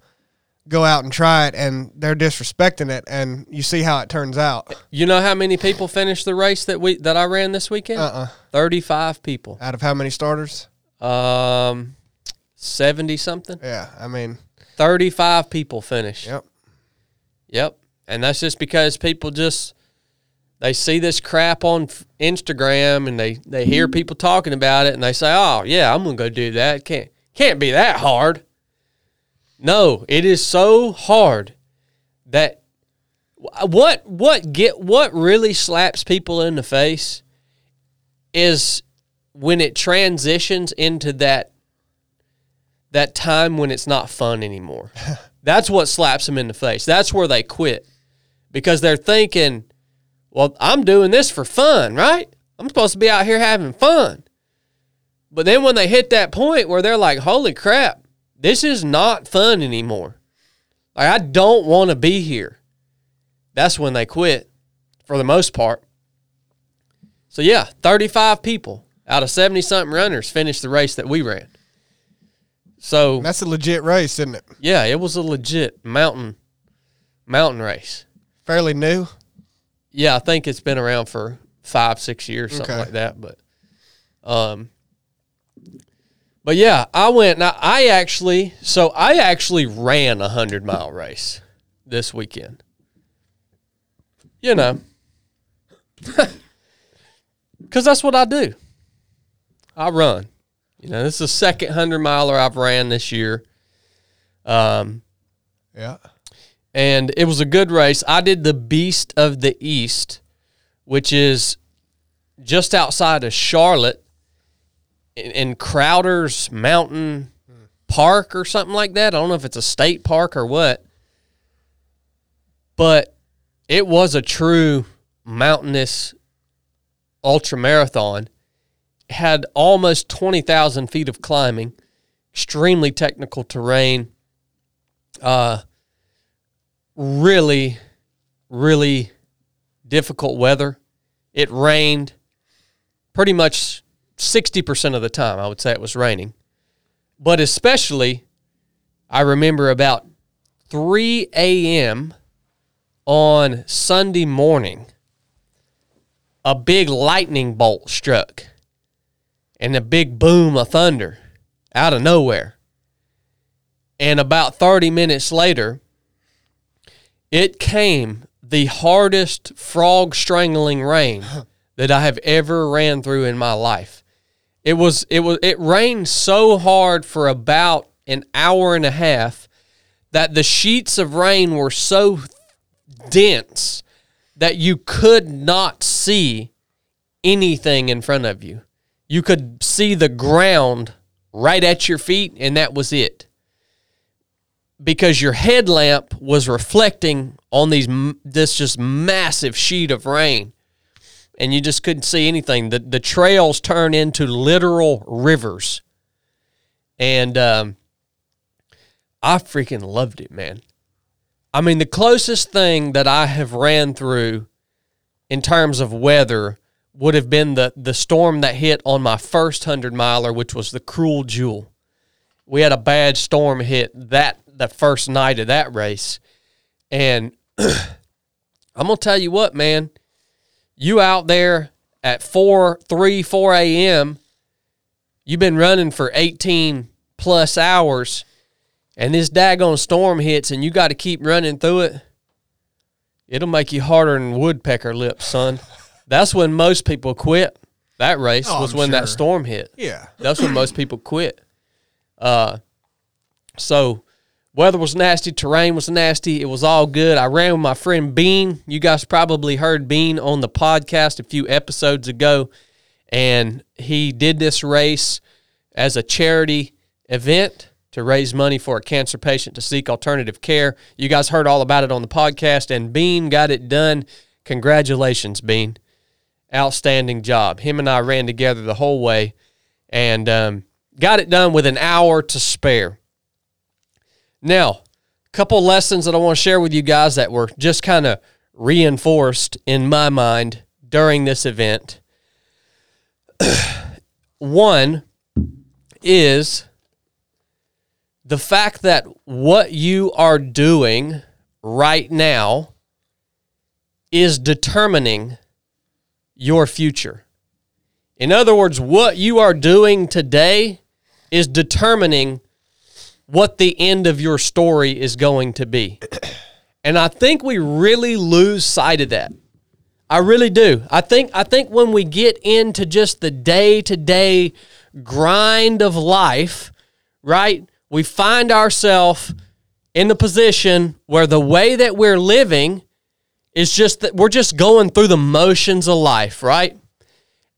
Speaker 3: go out and try it and they're disrespecting it and you see how it turns out.
Speaker 1: You know how many people finished the race that we that I ran this weekend?
Speaker 3: Uh-uh.
Speaker 1: 35 people.
Speaker 3: Out of how many starters?
Speaker 1: Um 70 something.
Speaker 3: Yeah, I mean,
Speaker 1: 35 people finished.
Speaker 3: yep.
Speaker 1: Yep. And that's just because people just they see this crap on Instagram and they they hear people talking about it and they say, "Oh, yeah, I'm going to go do that." Can't can't be that hard. No, it is so hard that what what get what really slaps people in the face is when it transitions into that that time when it's not fun anymore. That's what slaps them in the face. That's where they quit because they're thinking, well, I'm doing this for fun, right? I'm supposed to be out here having fun. But then when they hit that point where they're like, holy crap, this is not fun anymore. Like, I don't want to be here. That's when they quit for the most part. So, yeah, 35 people out of 70 something runners finished the race that we ran. So,
Speaker 3: That's a legit race, isn't it?
Speaker 1: yeah, it was a legit mountain mountain race.
Speaker 3: Fairly new.
Speaker 1: Yeah, I think it's been around for five, six years, something
Speaker 3: Okay.
Speaker 1: like that. But, um, but yeah, I went. Now I actually, so I actually ran a hundred mile race this weekend. You know, because that's what I do. I run. You know, this is the second hundred miler I've ran this year. Um,
Speaker 3: Yeah.
Speaker 1: and it was a good race. I did the Beast of the East, which is just outside of Charlotte in, Crowder's Mountain Park or something like that. I don't know if it's a state park or what. but it was a true mountainous ultra marathon. Had almost 20,000 feet of climbing, extremely technical terrain. Uh, really, really difficult weather. It rained pretty much 60% of the time, I would say it was raining. But especially, I remember about 3 a.m. on Sunday morning, a big lightning bolt struck and a big boom of thunder out of nowhere. And about 30 minutes later, it came the hardest frog strangling rain that I have ever ran through in my life. It was it was it rained so hard for about an hour and a half that the sheets of rain were so dense that you could not see anything in front of you. You could see the ground right at your feet and that was it. Because your headlamp was reflecting on these this just massive sheet of rain and you just couldn't see anything. The the trails turn into literal rivers, and um, I freaking loved it, man. I mean, the closest thing that I have ran through in terms of weather would have been the the storm that hit on my first hundred miler, which was the Cruel Jewel. We had a bad storm hit that the first night of that race, and I'm gonna tell you what, man you out there at 4, 3, 4 a.m., you've been running for 18 plus hours, and this daggone storm hits and you got to keep running through it, it'll make you harder than woodpecker lips, son. That's when most people quit. That race
Speaker 3: Oh,
Speaker 1: was
Speaker 3: I'm
Speaker 1: when that storm hit.
Speaker 3: Yeah.
Speaker 1: That's when most people quit. Uh, so weather was nasty, terrain was nasty. It was all good. I ran with my friend Bean. You guys probably heard Bean on the podcast a few episodes ago, and he did this race as a charity event to raise money for a cancer patient to seek alternative care. You guys heard all about it on the podcast, and Bean got it done. Congratulations, Bean. Outstanding job. Him and I ran together the whole way and um, got it done with an hour to spare. Now, a couple lessons that I want to share with you guys that were just kind of reinforced in my mind during this event. One is the fact that what you are doing right now is determining your future. In other words, what you are doing today is determining what the end of your story is going to be. And I think we really lose sight of that. I really do. I think I think when we get into just the day-to-day grind of life, right? We find ourselves in the position where the way that we're living is just that we're just going through the motions of life, right?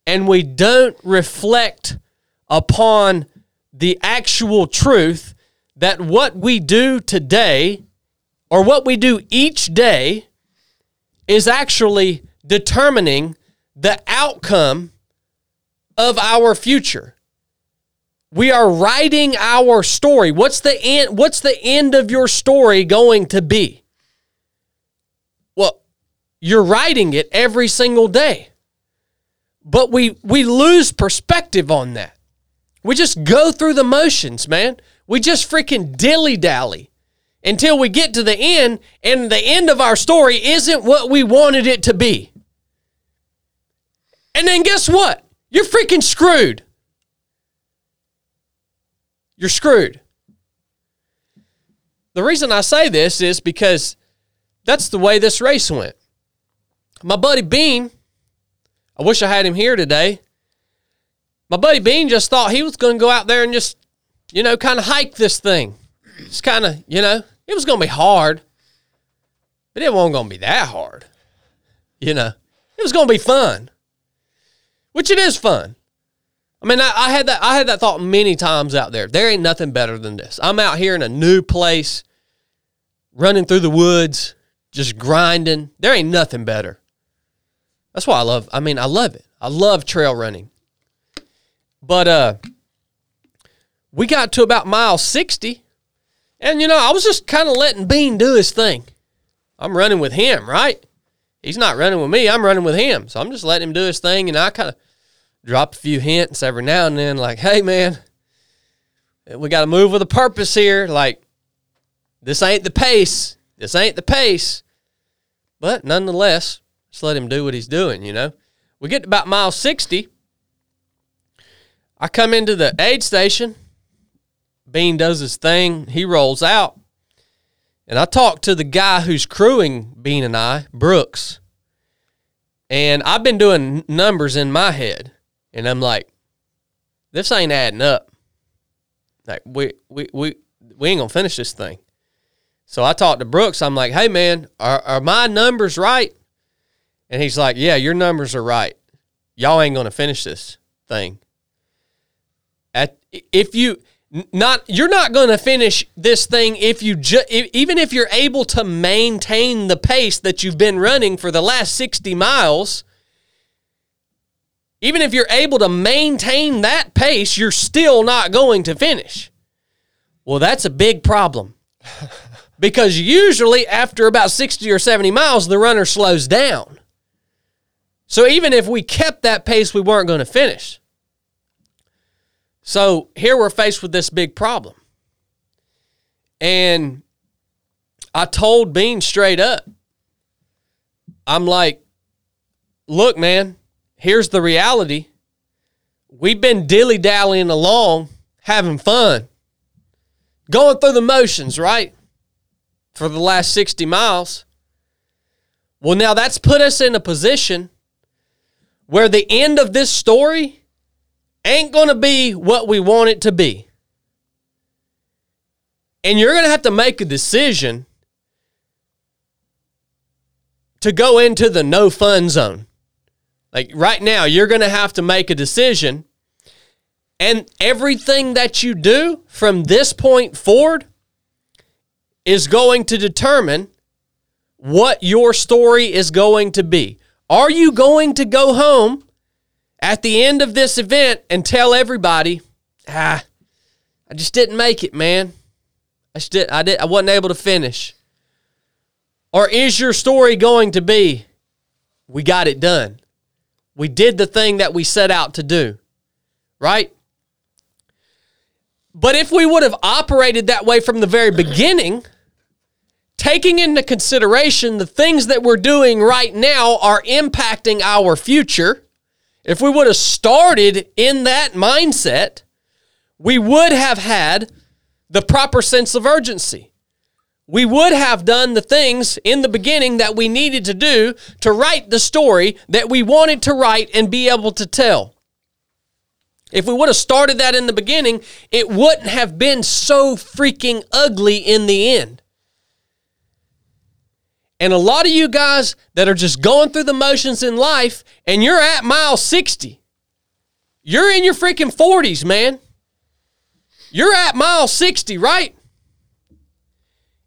Speaker 1: And we don't reflect upon the actual truth that what we do today or what we do each day is actually determining the outcome of our future. We are writing our story. What's the end what's the end of your story going to be? Well, you're writing it every single day. But we we lose perspective on that. We just go through the motions, man. We just freaking dilly dally until we get to the end, and the end of our story isn't what we wanted it to be. And then guess what? You're freaking screwed. You're screwed. The reason I say this is because that's the way this race went. My buddy Bean, I wish I had him here today. My buddy Bean just thought he was going to go out there and just, you know, kind of hike this thing. It's kind of, you know, it was going to be hard, but it wasn't going to be that hard. You know, it was going to be fun, which it is fun. I mean, I, I had that I had that thought many times out there. There ain't nothing better than this. I'm out here in a new place, running through the woods, just grinding. There ain't nothing better. That's why I love. I mean, I love it. I love trail running. But uh, we got to about mile sixty, and you know, I was just kind of letting Bean do his thing. I'm running with him, right? He's not running with me. I'm running with him. So I'm just letting him do his thing, and I kind of drop a few hints every now and then, like, "Hey, man, we got to move with a purpose here. Like, this ain't the pace. This ain't the pace." But nonetheless, just let him do what he's doing. You know, we get to about mile sixty. I come into the aid station. Bean does his thing. He rolls out. And I talked to the guy who's crewing Bean and I, Brooks. And I've been doing numbers in my head. And I'm like, this ain't adding up. Like we we we we ain't gonna finish this thing. So I talked to Brooks. I'm like, hey man, are, are my numbers right? And he's like, yeah, your numbers are right. Y'all ain't gonna finish this thing. At if you not you're not going to finish this thing if you ju- even if you're able to maintain the pace that you've been running for the last 60 miles even if you're able to maintain that pace you're still not going to finish. Well that's a big problem. Because usually after about 60 or 70 miles the runner slows down. So even if we kept that pace we weren't going to finish so here we're faced with this big problem. And I told Bean straight up, I'm like, look, man, here's the reality. We've been dilly dallying along, having fun, going through the motions, right? For the last 60 miles. Well, now that's put us in a position where the end of this story ain't going to be what we want it to be. And you're going to have to make a decision to go into the no fun zone. Like right now, you're going to have to make a decision. And everything that you do from this point forward is going to determine what your story is going to be. Are you going to go home at the end of this event and tell everybody, ah, I just didn't make it, man. I just did, I did I wasn't able to finish. Or is your story going to be, we got it done. We did the thing that we set out to do. Right? But if we would have operated that way from the very beginning, taking into consideration the things that we're doing right now are impacting our future, if we would have started in that mindset, we would have had the proper sense of urgency. We would have done the things in the beginning that we needed to do to write the story that we wanted to write and be able to tell. If we would have started that in the beginning, it wouldn't have been so freaking ugly in the end. And a lot of you guys that are just going through the motions in life and you're at mile 60, you're in your freaking 40s, man. You're at mile 60, right?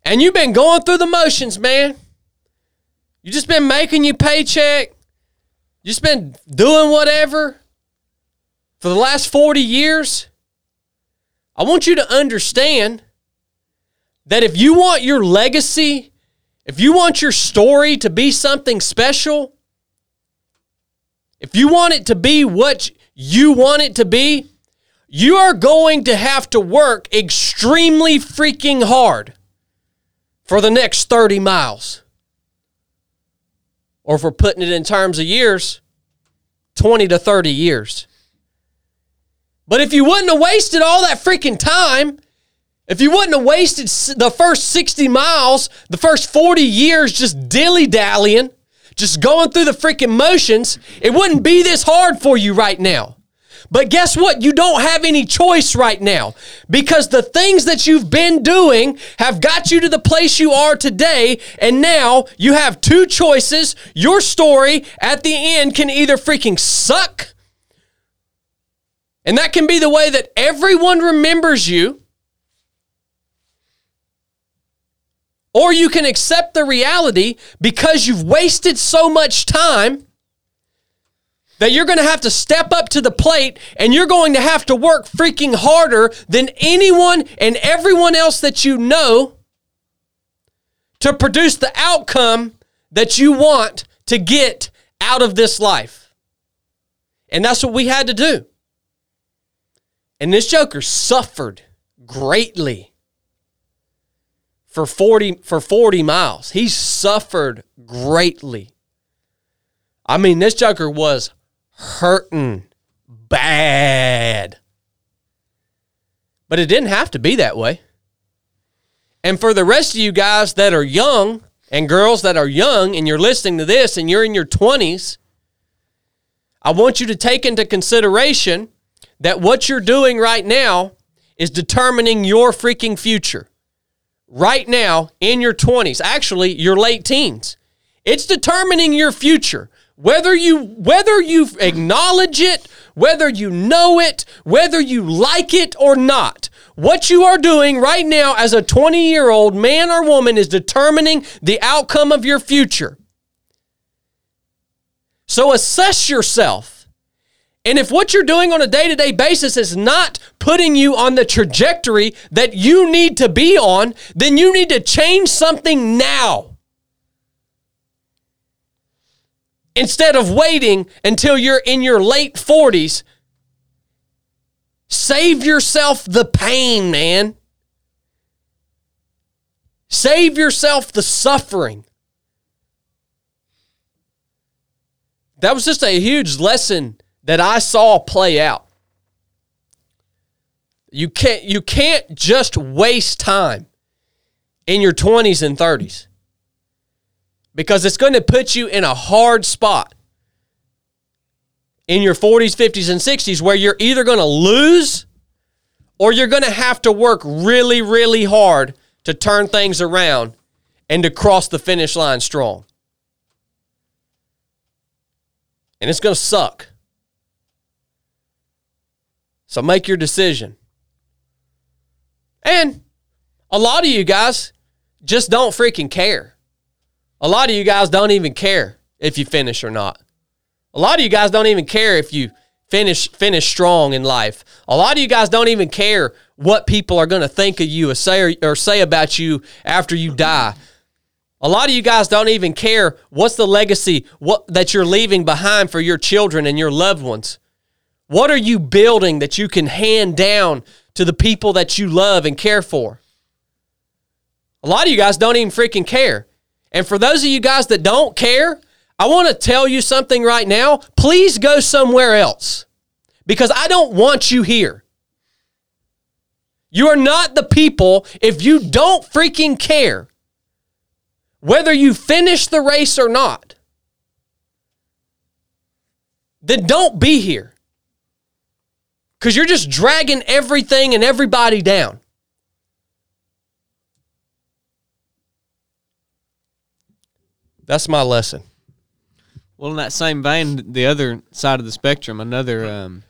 Speaker 1: And you've been going through the motions, man. You just been making your paycheck. You just been doing whatever for the last 40 years. I want you to understand that if you want your legacy if you want your story to be something special, if you want it to be what you want it to be, you are going to have to work extremely freaking hard for the next 30 miles. Or if we're putting it in terms of years, 20 to 30 years. But if you wouldn't have wasted all that freaking time if you wouldn't have wasted the first 60 miles, the first 40 years just dilly dallying, just going through the freaking motions, it wouldn't be this hard for you right now. But guess what? You don't have any choice right now because the things that you've been doing have got you to the place you are today. And now you have two choices. Your story at the end can either freaking suck, and that can be the way that everyone remembers you Or you can accept the reality because you've wasted so much time that you're going to have to step up to the plate and you're going to have to work freaking harder than anyone and everyone else that you know to produce the outcome that you want to get out of this life. And that's what we had to do. And this Joker suffered greatly for 40 for 40 miles. He suffered greatly. I mean, this Joker was hurting bad. But it didn't have to be that way. And for the rest of you guys that are young and girls that are young and you're listening to this and you're in your 20s, I want you to take into consideration that what you're doing right now is determining your freaking future. Right now in your 20s, actually your late teens. It's determining your future. Whether you whether you acknowledge it, whether you know it, whether you like it or not. What you are doing right now as a 20-year-old man or woman is determining the outcome of your future. So assess yourself. And if what you're doing on a day to day basis is not putting you on the trajectory that you need to be on, then you need to change something now. Instead of waiting until you're in your late 40s, save yourself the pain, man. Save yourself the suffering. That was just a huge lesson that I saw play out. You can't you can't just waste time in your 20s and 30s. Because it's going to put you in a hard spot in your 40s, 50s and 60s where you're either going to lose or you're going to have to work really really hard to turn things around and to cross the finish line strong. And it's going to suck. So make your decision. And a lot of you guys just don't freaking care. A lot of you guys don't even care if you finish or not. A lot of you guys don't even care if you finish finish strong in life. A lot of you guys don't even care what people are going to think of you or say or, or say about you after you die. A lot of you guys don't even care what's the legacy what that you're leaving behind for your children and your loved ones. What are you building that you can hand down to the people that you love and care for? A lot of you guys don't even freaking care. And for those of you guys that don't care, I want to tell you something right now. Please go somewhere else because I don't want you here. You are not the people if you don't freaking care whether you finish the race or not. Then don't be here because you're just dragging everything and everybody down. That's my lesson.
Speaker 2: Well, in that same vein, the other side of the spectrum, another um,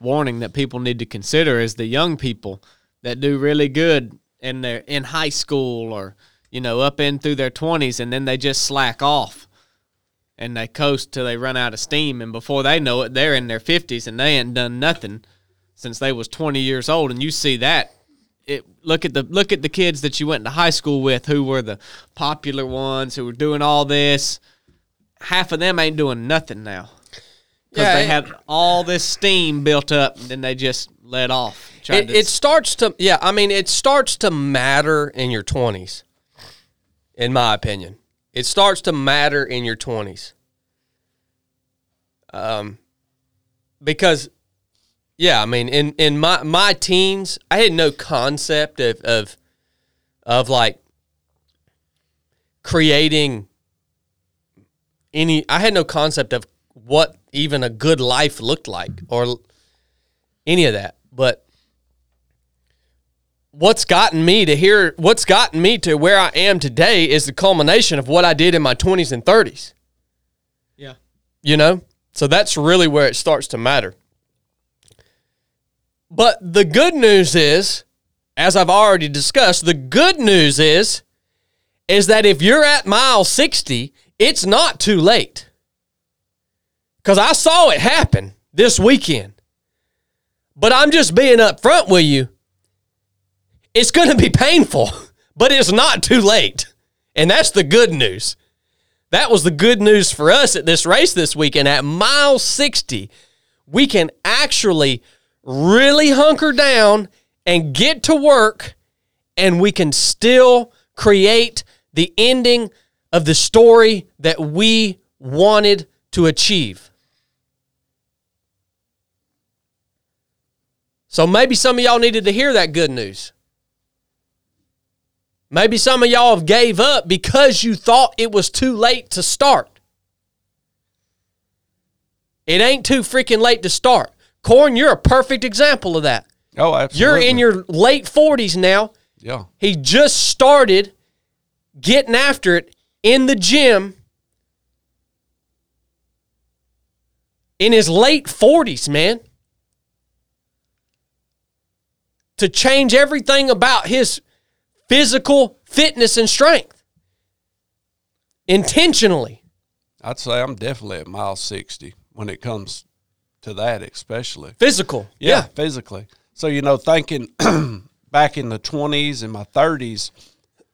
Speaker 2: warning that people need to consider is the young people that do really good in their in high school or you know up in through their twenties, and then they just slack off and they coast till they run out of steam, and before they know it, they're in their fifties and they ain't done nothing since they was twenty years old, and you see that it look at the look at the kids that you went to high school with who were the popular ones who were doing all this. Half of them ain't doing nothing now because
Speaker 1: Yeah,
Speaker 2: they
Speaker 1: it-
Speaker 2: had all this steam built up, and then they just let off.
Speaker 1: It,
Speaker 2: to-
Speaker 1: it starts to, yeah, I mean, it starts to matter in your 20s, in my opinion. It starts to matter in your 20s. Um, because, yeah, I mean, in, in my, my teens, I had no concept of, of, of like creating any, I had no concept of what even a good life looked like or any of that. But what's gotten me to here, what's gotten me to where I am today is the culmination of what I did in my 20s and 30s.
Speaker 2: yeah.
Speaker 1: You know? So that's really where it starts to matter. But the good news is, as I've already discussed, the good news is is that if you're at mile 60, it's not too late. Because I saw it happen this weekend. But I'm just being upfront with you. It's going to be painful, but it's not too late. And that's the good news. That was the good news for us at this race this weekend. At mile 60, we can actually really hunker down and get to work, and we can still create the ending of the story that we wanted to achieve. So maybe some of y'all needed to hear that good news. Maybe some of y'all have gave up because you thought it was too late to start. It ain't too freaking late to start. Corn, you're a perfect example of that.
Speaker 4: Oh, absolutely.
Speaker 1: You're in your late 40s now.
Speaker 4: yeah.
Speaker 1: He just started getting after it in the gym in his late 40s, man. To change everything about his physical fitness and strength intentionally.
Speaker 4: I'd say I'm definitely at mile sixty when it comes to that, especially.
Speaker 1: Physical.
Speaker 4: Yeah, physically. So you know, thinking back in the twenties and my thirties,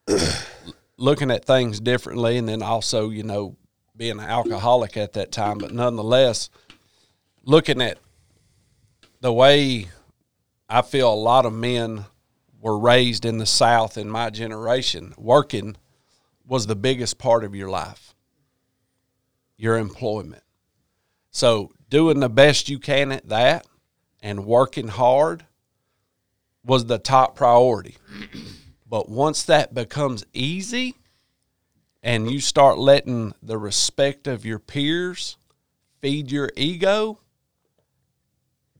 Speaker 4: looking at things differently, and then also you know being an alcoholic at that time, but nonetheless, looking at the way I feel a lot of men were raised in the South in my generation, working was the biggest part of your life. Your employment. So doing the best you can at that and working hard was the top priority. But once that becomes easy and you start letting the respect of your peers feed your ego,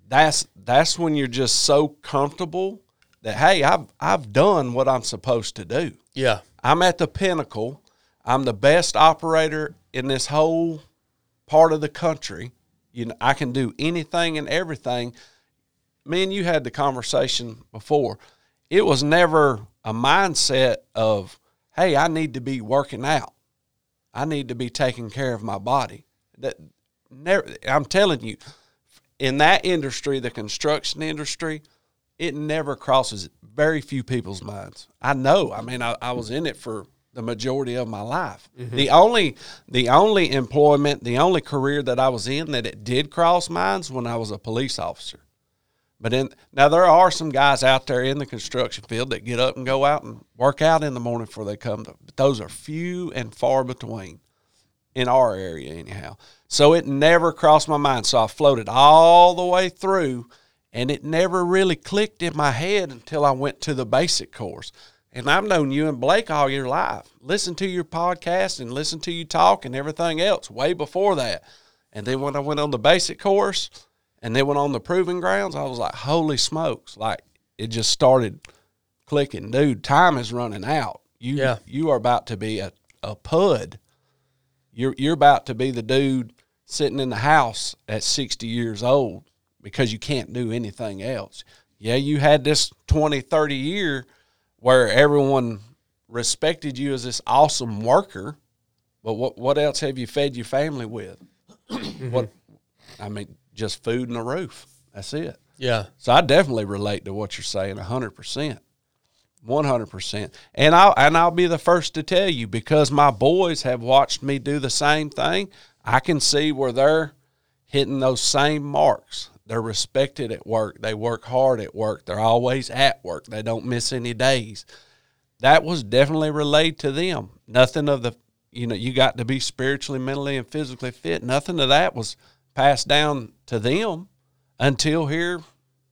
Speaker 4: that's that's when you're just so comfortable that hey, I've I've done what I'm supposed to do.
Speaker 1: Yeah.
Speaker 4: I'm at the pinnacle. I'm the best operator in this whole part of the country. You know, I can do anything and everything. Me and you had the conversation before. It was never a mindset of, hey, I need to be working out. I need to be taking care of my body. That never I'm telling you, in that industry, the construction industry, it never crosses very few people's minds. I know. I mean, I, I was in it for the majority of my life. Mm-hmm. The only the only employment, the only career that I was in that it did cross minds when I was a police officer. But in now there are some guys out there in the construction field that get up and go out and work out in the morning before they come to but those are few and far between in our area anyhow. So it never crossed my mind. So I floated all the way through and it never really clicked in my head until I went to the basic course. And I've known you and Blake all your life. Listen to your podcast and listen to you talk and everything else way before that. And then when I went on the basic course and then went on the proving grounds, I was like, holy smokes. Like it just started clicking. Dude, time is running out. You
Speaker 1: Yeah.
Speaker 4: you are about to be a, a pud. You're you're about to be the dude sitting in the house at 60 years old because you can't do anything else. Yeah, you had this 20, 30 year where everyone respected you as this awesome worker, but what what else have you fed your family with? Mm-hmm. what I mean, just food and a roof. That's it.
Speaker 1: Yeah.
Speaker 4: So I definitely relate to what you're saying hundred percent. One hundred percent. And I'll and I'll be the first to tell you because my boys have watched me do the same thing, I can see where they're hitting those same marks. They're respected at work. They work hard at work. They're always at work. They don't miss any days. That was definitely relayed to them. Nothing of the you know, you got to be spiritually, mentally, and physically fit. Nothing of that was passed down to them until here,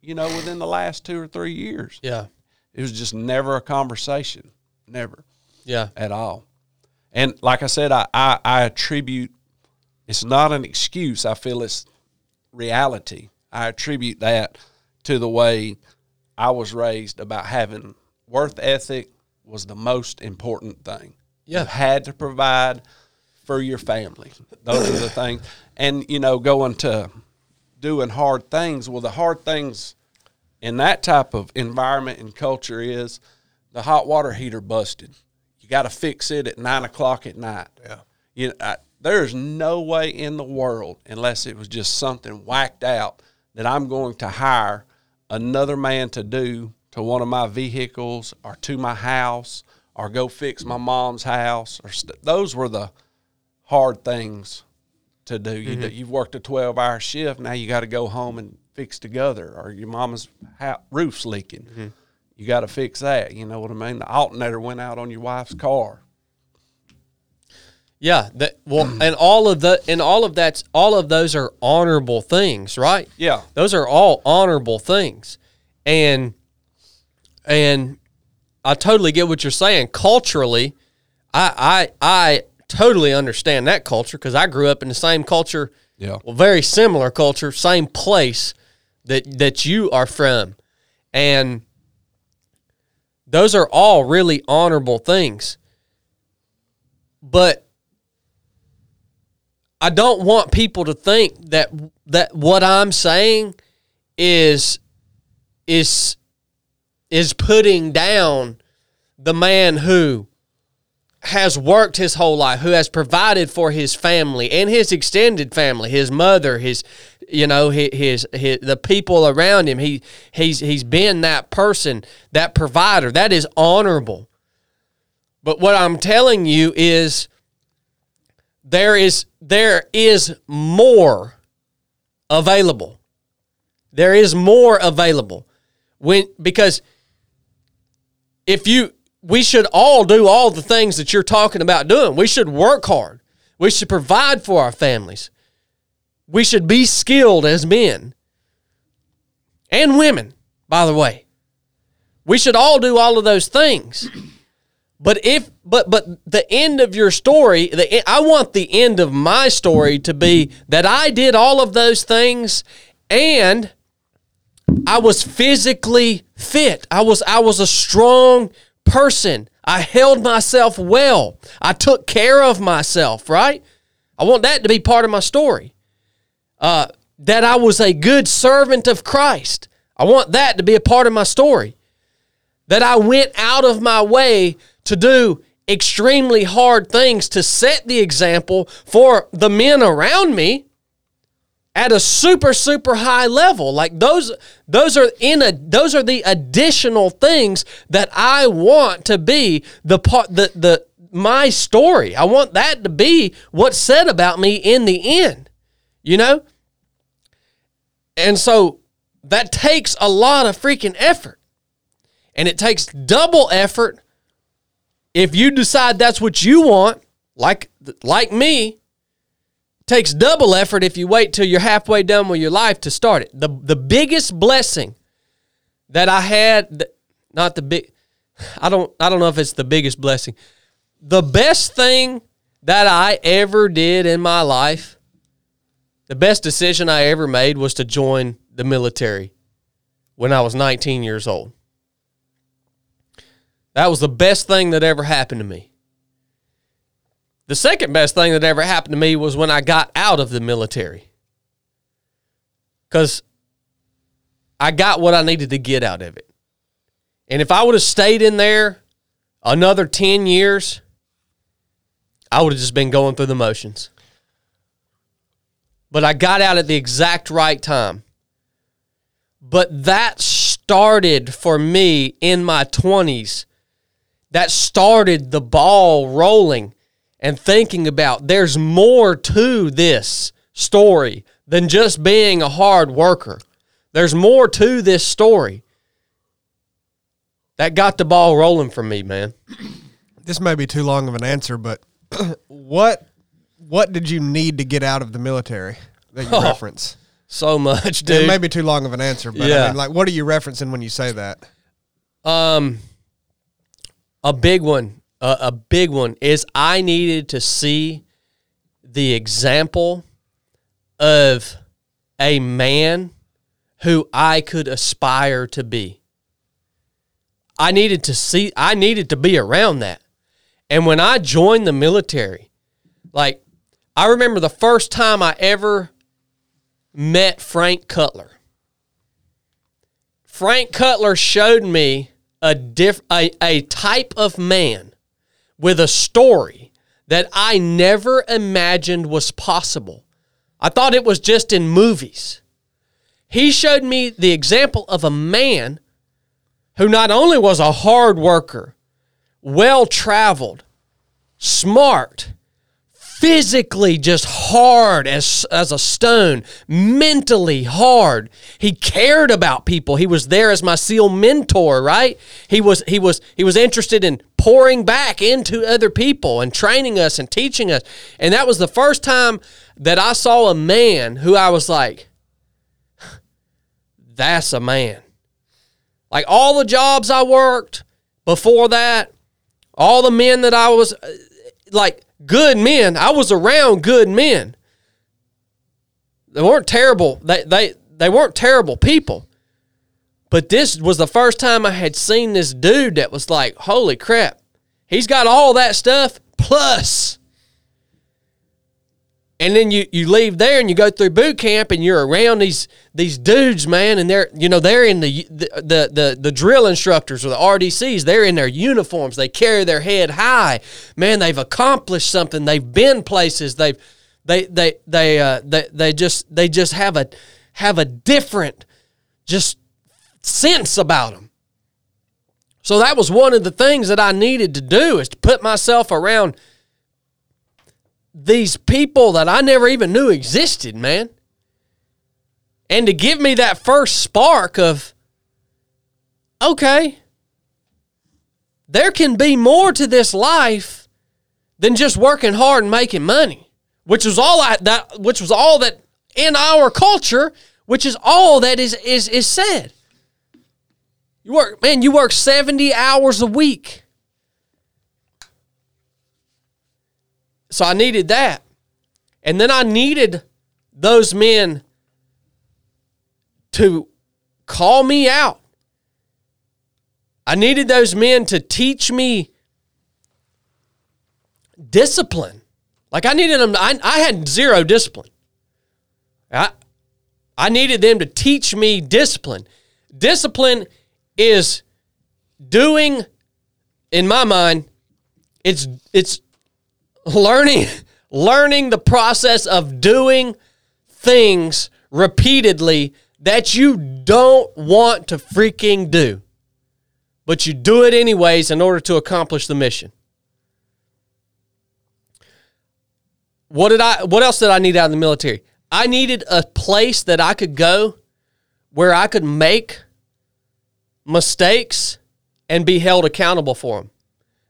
Speaker 4: you know, within the last two or three years.
Speaker 1: Yeah.
Speaker 4: It was just never a conversation, never
Speaker 1: Yeah.
Speaker 4: at all. And like I said, I, I, I attribute it's not an excuse. I feel it's reality. I attribute that to the way I was raised about having worth ethic was the most important thing.
Speaker 1: Yeah.
Speaker 4: You had to provide for your family. Those are the things. And, you know, going to doing hard things. Well, the hard things in that type of environment and culture is the hot water heater busted. You got to fix it at nine o'clock at night.
Speaker 3: Yeah.
Speaker 4: You know, I, there's no way in the world, unless it was just something whacked out, that I'm going to hire another man to do to one of my vehicles or to my house or go fix my mom's house. Or st- those were the hard things to do. You, mm-hmm. You've worked a 12 hour shift. Now you got to go home and fix together, or your mama's roof's leaking. Mm-hmm. You got to fix that. You know what I mean? The alternator went out on your wife's car.
Speaker 1: Yeah, that well, and all of the and all of that's all of those are honorable things, right?
Speaker 4: Yeah.
Speaker 1: Those are all honorable things. And and I totally get what you're saying. Culturally, I I I totally understand that culture because I grew up in the same culture,
Speaker 4: Yeah.
Speaker 1: well, very similar culture, same place that that you are from. And those are all really honorable things. But I don't want people to think that that what I'm saying is is is putting down the man who has worked his whole life, who has provided for his family and his extended family, his mother, his you know his, his, his the people around him. He he's he's been that person, that provider. That is honorable. But what I'm telling you is there is there is more available. There is more available. When because if you we should all do all the things that you're talking about doing. We should work hard. We should provide for our families. We should be skilled as men and women, by the way. We should all do all of those things. But if but but the end of your story, the I want the end of my story to be that I did all of those things and I was physically fit. I was I was a strong person. I held myself well. I took care of myself, right? I want that to be part of my story. Uh, that I was a good servant of Christ. I want that to be a part of my story. That I went out of my way to do extremely hard things to set the example for the men around me at a super super high level. Like those those are in a those are the additional things that I want to be the part the the my story. I want that to be what's said about me in the end you know? And so that takes a lot of freaking effort. And it takes double effort if you decide that's what you want like like me takes double effort if you wait till you're halfway done with your life to start it. The the biggest blessing that I had not the big I don't I don't know if it's the biggest blessing. The best thing that I ever did in my life, the best decision I ever made was to join the military when I was 19 years old. That was the best thing that ever happened to me. The second best thing that ever happened to me was when I got out of the military. Because I got what I needed to get out of it. And if I would have stayed in there another 10 years, I would have just been going through the motions. But I got out at the exact right time. But that started for me in my 20s. That started the ball rolling and thinking about there's more to this story than just being a hard worker. There's more to this story. That got the ball rolling for me, man.
Speaker 3: This may be too long of an answer, but what what did you need to get out of the military that you
Speaker 1: Oh,
Speaker 3: reference?
Speaker 1: So much, dude.
Speaker 3: It may be too long of an answer, but
Speaker 1: Yeah.
Speaker 3: I mean, like, what are you referencing when you say that?
Speaker 1: Um, a big one, uh, a big one is I needed to see the example of a man who I could aspire to be. I needed to see, I needed to be around that. And when I joined the military, like, I remember the first time I ever met Frank Cutler. Frank Cutler showed me a diff a, a type of man with a story that I never imagined was possible. I thought it was just in movies. He showed me the example of a man who not only was a hard worker, well traveled, smart, physically just hard as as a stone, mentally hard. He cared about people. He was there as my SEAL mentor, right? He was he was he was interested in pouring back into other people and training us and teaching us. And that was the first time that I saw a man who I was like that's a man. Like all the jobs I worked before that, all the men that I was uh, like good men. I was around good men. They weren't terrible. They they they weren't terrible people. But this was the first time I had seen this dude that was like, holy crap. He's got all that stuff plus and then you, you leave there and you go through boot camp and you're around these these dudes, man, and they're you know they're in the the the the, the drill instructors or the RDCs. They're in their uniforms. They carry their head high. Man, they've accomplished something. They've been places. They've they they they uh, they they just they just have a have a different just sense about them. So that was one of the things that I needed to do is to put myself around these people that I never even knew existed, man. And to give me that first spark of, okay, there can be more to this life than just working hard and making money, which was all I, that, which was all that in our culture, which is all that is is is said. You work, man, you work 70 hours a week. So I needed that. And then I needed those men to call me out. I needed those men to teach me discipline. Like I needed them, I, I had zero discipline. I, I needed them to teach me discipline. Discipline is doing, in my mind, it's it's learning learning the process of doing things repeatedly that you don't want to freaking do. But you do it anyways in order to accomplish the mission. What did I what else did I need out of the military? I needed a place that I could go where I could make mistakes and be held accountable for them.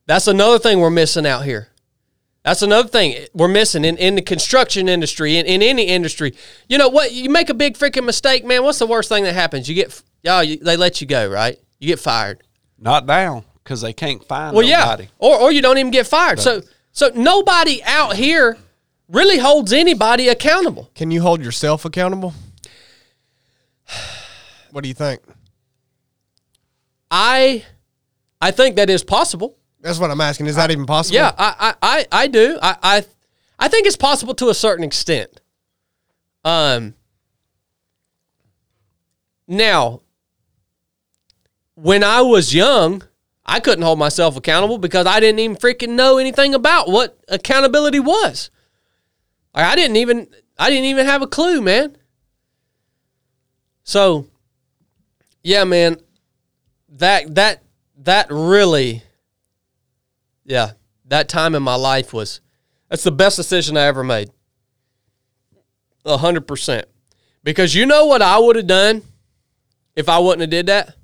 Speaker 1: That's another thing we're missing out here. That's another thing we're missing in, in the construction industry, in, in any industry. You know what? You make a big freaking mistake, man. What's the worst thing that happens? You get, y'all, you, they let you go, right? You get fired.
Speaker 4: Not down because they can't find
Speaker 1: Well,
Speaker 4: nobody.
Speaker 1: yeah, or or you don't even get fired. So so nobody out here really holds anybody accountable.
Speaker 3: Can you hold yourself accountable? What do you think?
Speaker 1: I I think that is possible.
Speaker 3: That's what I'm asking. Is that even possible?
Speaker 1: Yeah, I I, I, I do. I, I I think it's possible to a certain extent. Um now when I was young, I couldn't hold myself accountable because I didn't even freaking know anything about what accountability was. Like, I didn't even I didn't even have a clue, man. So yeah, man, that that that really yeah, that time in my life was that's the best decision I ever made. A hundred percent. Because you know what I would have done if I wouldn't have did that?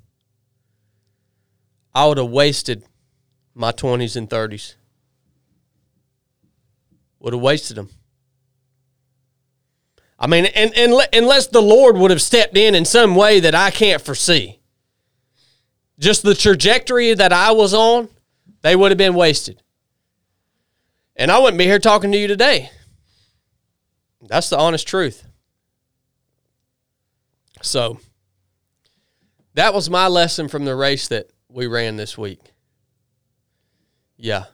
Speaker 1: I would have wasted my twenties and thirties. Would have wasted them. I mean, and, and unless the Lord would have stepped in in some way that I can't foresee, just the trajectory that I was on, they would have been wasted. And I wouldn't be here talking to you today. That's the honest truth. So, that was my lesson from the race that we ran this week. Yeah.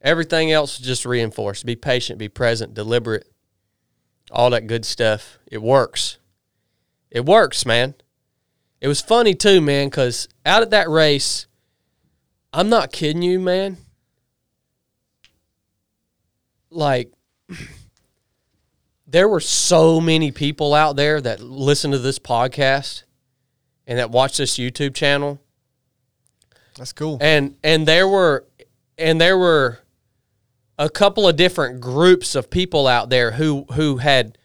Speaker 1: Everything else just reinforced. Be patient, be present, deliberate, all that good stuff. It works. It works, man. It was funny too, man, because out at that race, I'm not kidding you, man. like there were so many people out there that listen to this podcast and that watch this YouTube channel
Speaker 3: That's cool.
Speaker 1: and and there were and there were a couple of different groups of people out there who who had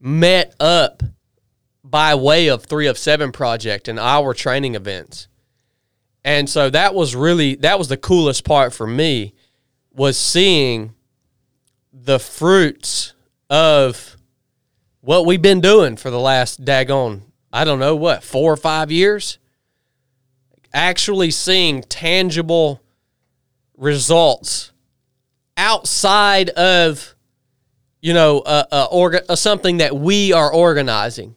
Speaker 1: met up by way of 3 of 7 project and our training events. And so that was really that was the coolest part for me was seeing the fruits of what we've been doing for the last daggone I don't know what, 4 or 5 years. Actually seeing tangible results outside of you know orga, something that we are organizing.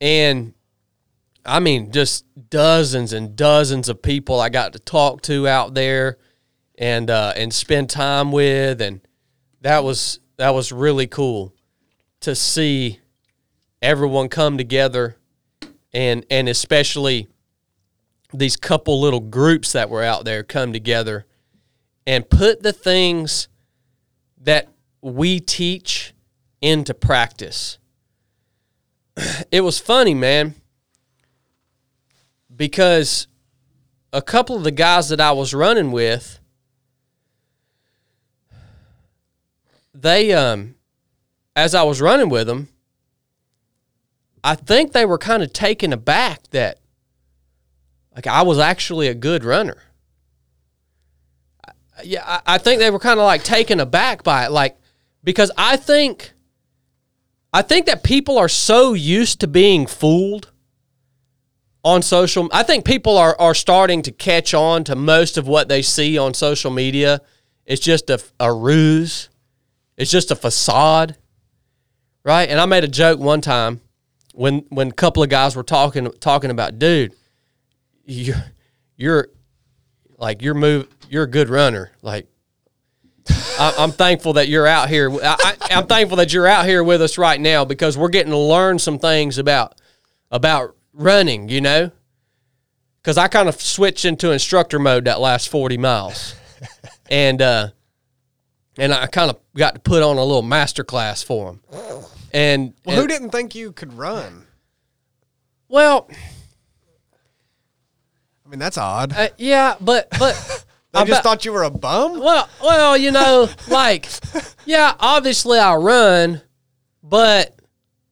Speaker 1: And i mean just dozens and dozens of people i got to talk to out there and uh, and spend time with and that was that was really cool to see everyone come together and and especially these couple little groups that were out there come together and put the things that we teach into practice. It was funny, man, because a couple of the guys that I was running with, they, um, as I was running with them, I think they were kind of taken aback that like I was actually a good runner. Yeah, I, I think they were kind of like taken aback by it, like because I think I think that people are so used to being fooled on social. I think people are are starting to catch on to most of what they see on social media. It's just a, a ruse. It's just a facade, right? And I made a joke one time when when a couple of guys were talking talking about, dude, you're you're like you're move you're a good runner. Like I, I'm thankful that you're out here. I, I'm thankful that you're out here with us right now because we're getting to learn some things about about running. You know, because I kind of switched into instructor mode that last 40 miles, and uh, and I kind of got to put on a little master class for them. And,
Speaker 3: Well,
Speaker 1: and
Speaker 3: who didn't think you could run?
Speaker 1: well,
Speaker 3: I mean, that's odd.
Speaker 1: uh, yeah, but but I'm
Speaker 3: just thought you were a bum.
Speaker 1: Well, well, you know, like, yeah, obviously I run, but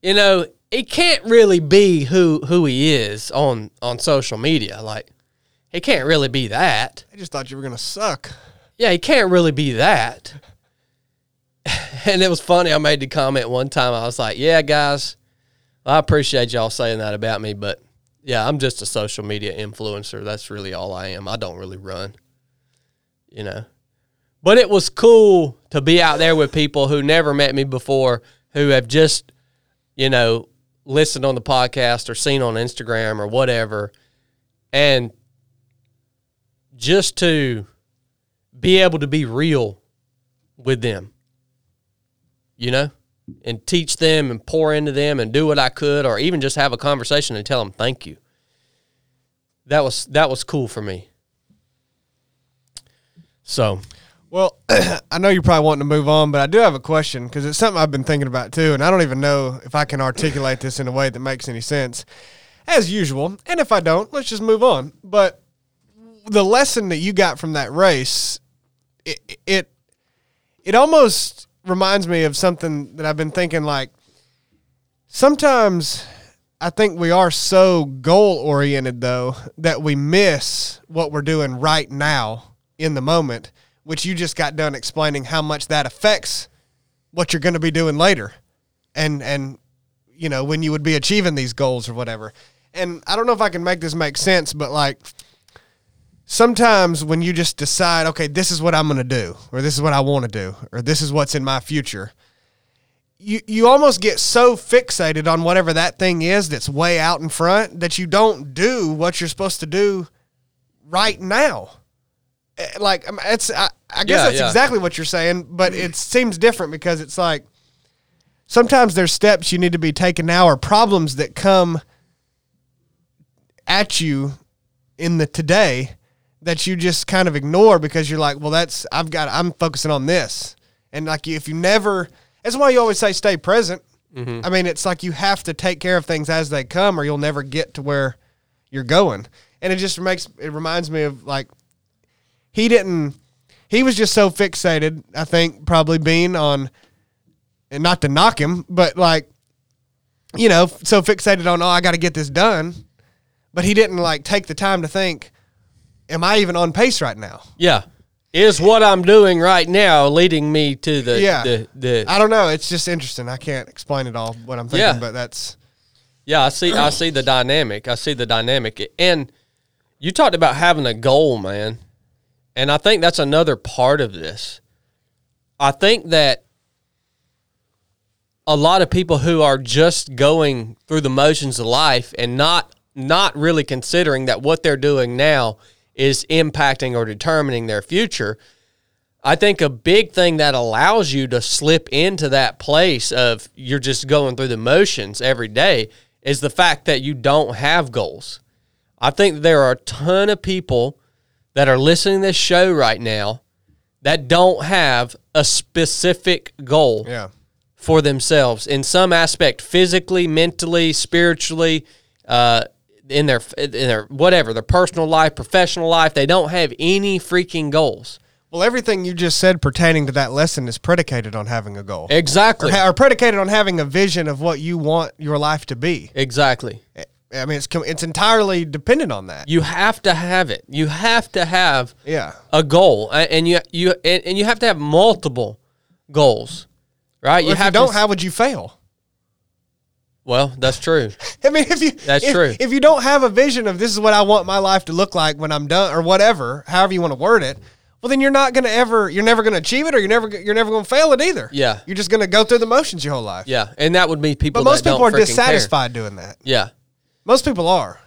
Speaker 1: you know, he can't really be who who he is on on social media. Like, he can't really be that.
Speaker 3: I just thought you were gonna suck.
Speaker 1: Yeah, he can't really be that. And it was funny. I made the comment one time. I was like, "Yeah, guys, I appreciate y'all saying that about me, but yeah, I'm just a social media influencer. That's really all I am. I don't really run, you know." But it was cool to be out there with people who never met me before, who have just, you know, listened on the podcast or seen on Instagram or whatever, and just to be able to be real with them, you know, and teach them and pour into them and do what I could, or even just have a conversation and tell them thank you. That was that was cool for me. So
Speaker 3: Well, I know you're probably wanting to move on, but I do have a question because it's something I've been thinking about too, and I don't even know if I can articulate this in a way that makes any sense, as usual. And if I don't, let's just move on. But the lesson that you got from that race, it it, it almost reminds me of something that I've been thinking. Like sometimes I think we are so goal oriented though that we miss what we're doing right now in the moment, which you just got done explaining how much that affects what you're going to be doing later. And and you know, when you would be achieving these goals or whatever. And I don't know if I can make this make sense, but like sometimes when you just decide, okay, this is what I'm going to do or this is what I want to do or this is what's in my future, you you almost get so fixated on whatever that thing is that's way out in front that you don't do what you're supposed to do right now. Eh, Like it's I, I guess
Speaker 1: Yeah,
Speaker 3: that's
Speaker 1: yeah.
Speaker 3: exactly what you're saying, but it seems different because it's like sometimes there's steps you need to be taking now or problems that come at you in the today that you just kind of ignore because you're like, well, that's I've got I'm focusing on this, and like if you never, that's why you always say stay present. Mm-hmm. I mean, it's like you have to take care of things as they come, or you'll never get to where you're going. And it just makes it reminds me of like he didn't he was just so fixated, I think, probably being on and not to knock him, but like you know, so fixated on oh I got to get this done, but he didn't like take the time to think, am I even on pace right now?
Speaker 1: Yeah. Is what I'm doing right now leading me to the
Speaker 3: Yeah.
Speaker 1: the, the
Speaker 3: I don't know. It's just interesting. I can't explain it all what I'm thinking,
Speaker 1: Yeah.
Speaker 3: but that's
Speaker 1: Yeah, I see. I see the dynamic. I see the dynamic. And you talked about having a goal, man, and I think that's another part of this. I think that a lot of people who are just going through the motions of life and not not really considering that what they're doing now is impacting or determining their future. I think a big thing that allows you to slip into that place of you're just going through the motions every day is the fact that you don't have goals. I think there are a ton of people that are listening to this show right now that don't have a specific goal
Speaker 3: yeah.
Speaker 1: for themselves in some aspect, physically, mentally, spiritually, uh, in their in their whatever, their personal life, professional life. They don't have any freaking goals.
Speaker 3: Well, everything you just said pertaining to that lesson is predicated on having a goal.
Speaker 1: Exactly.
Speaker 3: Or, or predicated on having a vision of what you want your life to be.
Speaker 1: Exactly.
Speaker 3: I mean, it's it's entirely dependent on that.
Speaker 1: You have to have it. You have to have
Speaker 3: Yeah.
Speaker 1: a goal, and you you and, and you have to have multiple goals, right?
Speaker 3: Well, if you don't,
Speaker 1: s-
Speaker 3: how would you fail?
Speaker 1: Well, that's true.
Speaker 3: I mean, if you
Speaker 1: That's
Speaker 3: if,
Speaker 1: true.
Speaker 3: If you don't have a vision of this is what I want my life to look like when I'm done, or whatever, however you want to word it, well, then you're not going to ever, you're never going to achieve it, or you're never, you're never going to fail it either.
Speaker 1: Yeah.
Speaker 3: You're just going to go through the motions your whole life.
Speaker 1: Yeah, and that would be people.
Speaker 3: But most people are
Speaker 1: freaking care.
Speaker 3: dissatisfied doing that.
Speaker 1: Yeah,
Speaker 3: Most people are.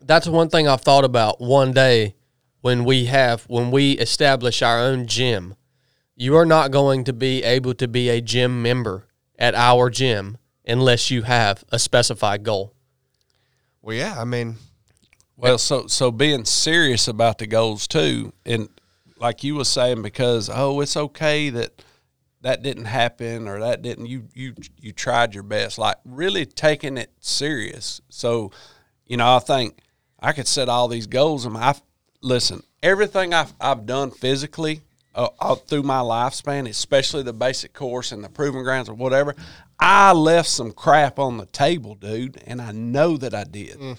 Speaker 1: that's one thing I've thought about one day when we have when we establish our own gym. You are not going to be able to be a gym member at our gym unless you have a specified goal.
Speaker 3: Well, yeah. I mean,
Speaker 4: Well, so so being serious about the goals too, and like you were saying, because oh, it's okay that that didn't happen or that didn't. You you you tried your best, like really taking it serious. So, you know, I think I could set all these goals, and I listen. Everything I've I've done physically uh, all through my lifespan, especially the basic course and the proving grounds or whatever, I left some crap on the table, dude, and I know that I did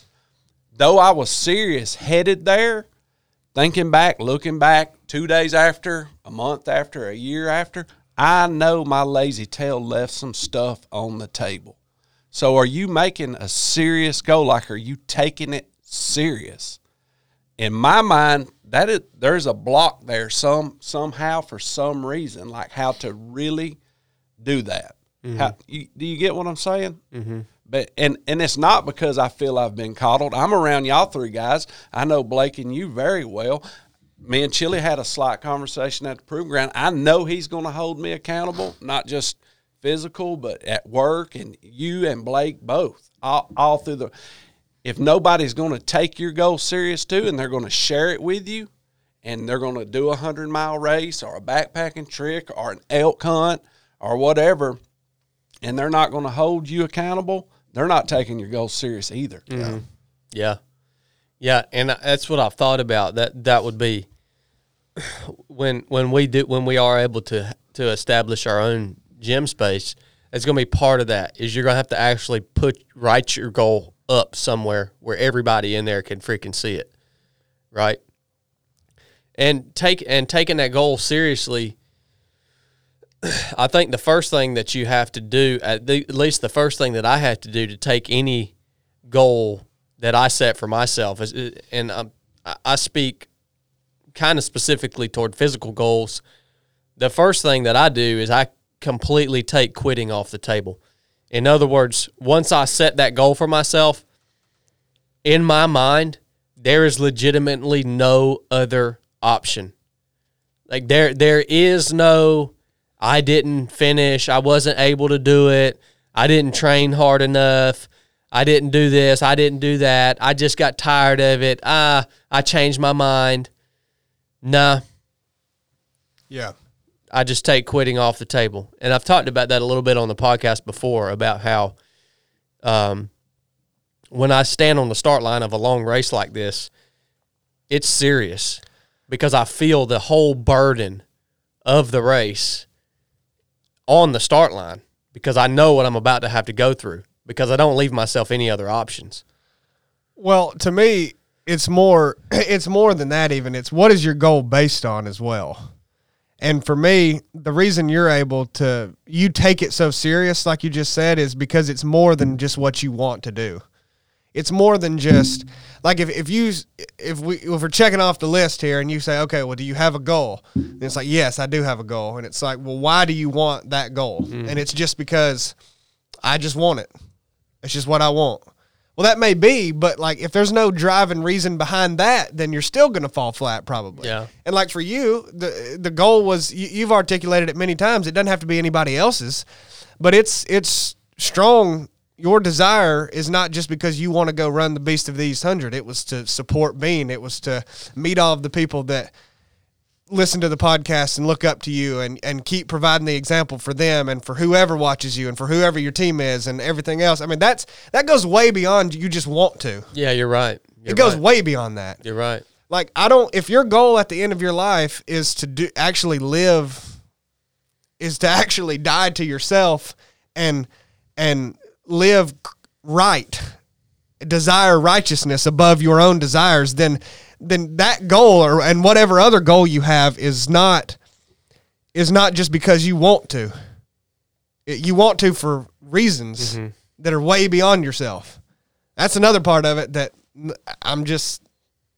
Speaker 4: though I was serious headed there, thinking back, looking back, two days after, a month after, a year after, I know my lazy tail left some stuff on the table. So are you making a serious goal? Like, are you taking it serious? In my mind, that is, there's a block there some somehow for some reason, like how to really do that. How, you, do you get what I'm saying? Mm-hmm. But and and it's not because I feel I've been coddled. I'm around y'all three guys. I know Blake and you very well. Me and Chili had a slight conversation at the proving ground. I know he's going to hold me accountable, not just physical, but at work and you and Blake both, all, all through the. If nobody's going to take your goal serious too, and they're going to share it with you, and they're going to do a hundred mile race or a backpacking trick or an elk hunt or whatever, and they're not going to hold you accountable, they're not taking your goal serious either. Mm-hmm.
Speaker 1: Yeah, yeah, and that's what I've thought about. That that would be when when we do when we are able to to establish our own gym space. It's going to be part of that. Is you're going to have to actually put write your goal up somewhere where everybody in there can freaking see it, right? And take and taking that goal seriously. I think the first thing that you have to do, at, the, at least the first thing that I have to do to take any goal that I set for myself is, and um, I, I speak kind of specifically toward physical goals. The first thing that I do is I completely take quitting off the table. In other words, once I set that goal for myself, in my mind, there is legitimately no other option. Like there there is no I didn't finish, I wasn't able to do it, I didn't train hard enough, I didn't do this, I didn't do that, I just got tired of it. Ah, I changed my mind. Nah,
Speaker 3: Yeah.
Speaker 1: I just take quitting off the table. And I've talked about that a little bit on the podcast before about how um, when I stand on the start line of a long race like this, it's serious because I feel the whole burden of the race on the start line because I know what I'm about to have to go through because I don't leave myself any other options.
Speaker 3: Well, to me, it's more it's more than that even. It's what is your goal based on as well. And for me, the reason you're able to you take it so serious like you just said is because it's more than just what you want to do. It's more than just like if, if you if we if we're checking off the list here and you say, okay, well, do you have a goal? And it's like, yes, I do have a goal. And it's like, well, why do you want that goal? Mm. And it's just because I just want it. It's just what I want. Well, that may be, but like if there's no driving reason behind that, then you're still going to fall flat probably.
Speaker 1: Yeah.
Speaker 3: And like for you, the the goal was you, you've articulated it many times. It doesn't have to be anybody else's, but it's it's strong. Your desire is not just because you want to go run the Beast of the East Hundred. It was to support Bean. It was to meet all of the people that listen to the podcast and look up to you and, and keep providing the example for them and for whoever watches you and for whoever your team is and everything else. I mean, that's that goes way beyond you just want to.
Speaker 1: Yeah, you're right. You're
Speaker 3: it goes
Speaker 1: right.
Speaker 3: way beyond that.
Speaker 1: You're right.
Speaker 3: Like I don't if your goal at the end of your life is to do actually live is to actually die to yourself and and live right desire righteousness above your own desires then then that goal or and whatever other goal you have is not is not just because you want to. It- you want to for reasons mm-hmm. that are way beyond yourself. That's another part of it that I'm just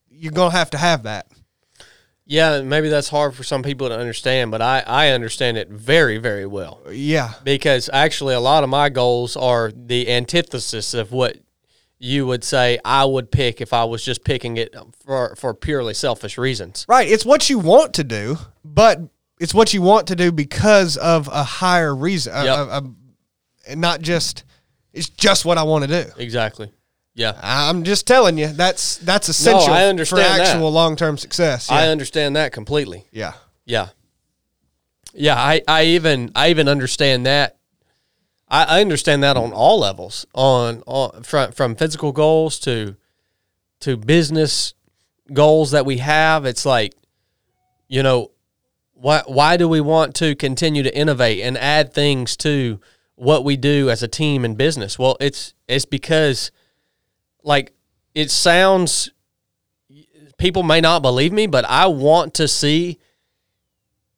Speaker 3: you're gonna have to have that.
Speaker 1: Yeah, maybe that's hard for some people to understand, but I, I understand it very, very well.
Speaker 3: yeah.
Speaker 1: Because actually, a lot of my goals are the antithesis of what you would say I would pick if I was just picking it for, for purely selfish reasons.
Speaker 3: right it's what you want to do but it's what you want to do because of a higher reason a-
Speaker 1: Yep.
Speaker 3: a- a- and not just it's just what i want to do
Speaker 1: Exactly. Yeah.
Speaker 3: i'm just telling you that's that's essential
Speaker 1: I
Speaker 3: for
Speaker 1: understand that.
Speaker 3: actual long-term success yeah.
Speaker 1: I understand that completely.
Speaker 3: yeah
Speaker 1: Yeah. Yeah, I, I even I even understand that. I, I understand that on all levels, on, on from from physical goals to to business goals that we have. It's like, you know, why why do we want to continue to innovate and add things to what we do as a team in business? Well, it's it's because like it sounds people may not believe me, but I want to see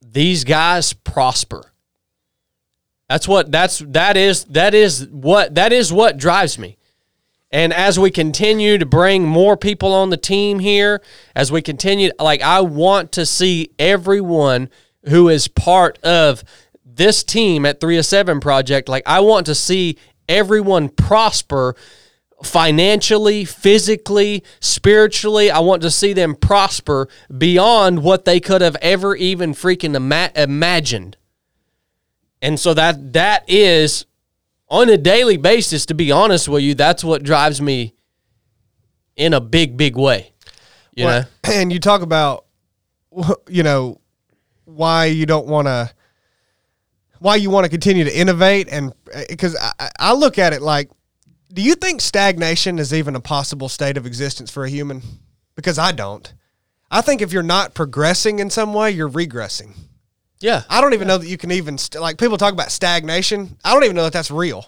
Speaker 1: these guys prosper. That's what that's that is that is what that is what drives me. And as we continue to bring more people on the team here, as we continue like I want to see everyone who is part of this team at 3 of 7 project like I want to see everyone prosper financially, physically, spiritually. I want to see them prosper beyond what they could have ever even freaking ima- imagined. And so that that is on a daily basis to be honest with you, that's what drives me in a big big way. You
Speaker 3: Well,
Speaker 1: know?
Speaker 3: and you talk about you know why you don't want to why you want to continue to innovate and eh, because I, I- I look at it like do you think stagnation is even a possible state of existence for a human because i don't i think if you're not progressing in some way you're regressing
Speaker 1: Yeah.
Speaker 3: i don't even know that you can even st- like people talk about stagnation i don't even know that that's real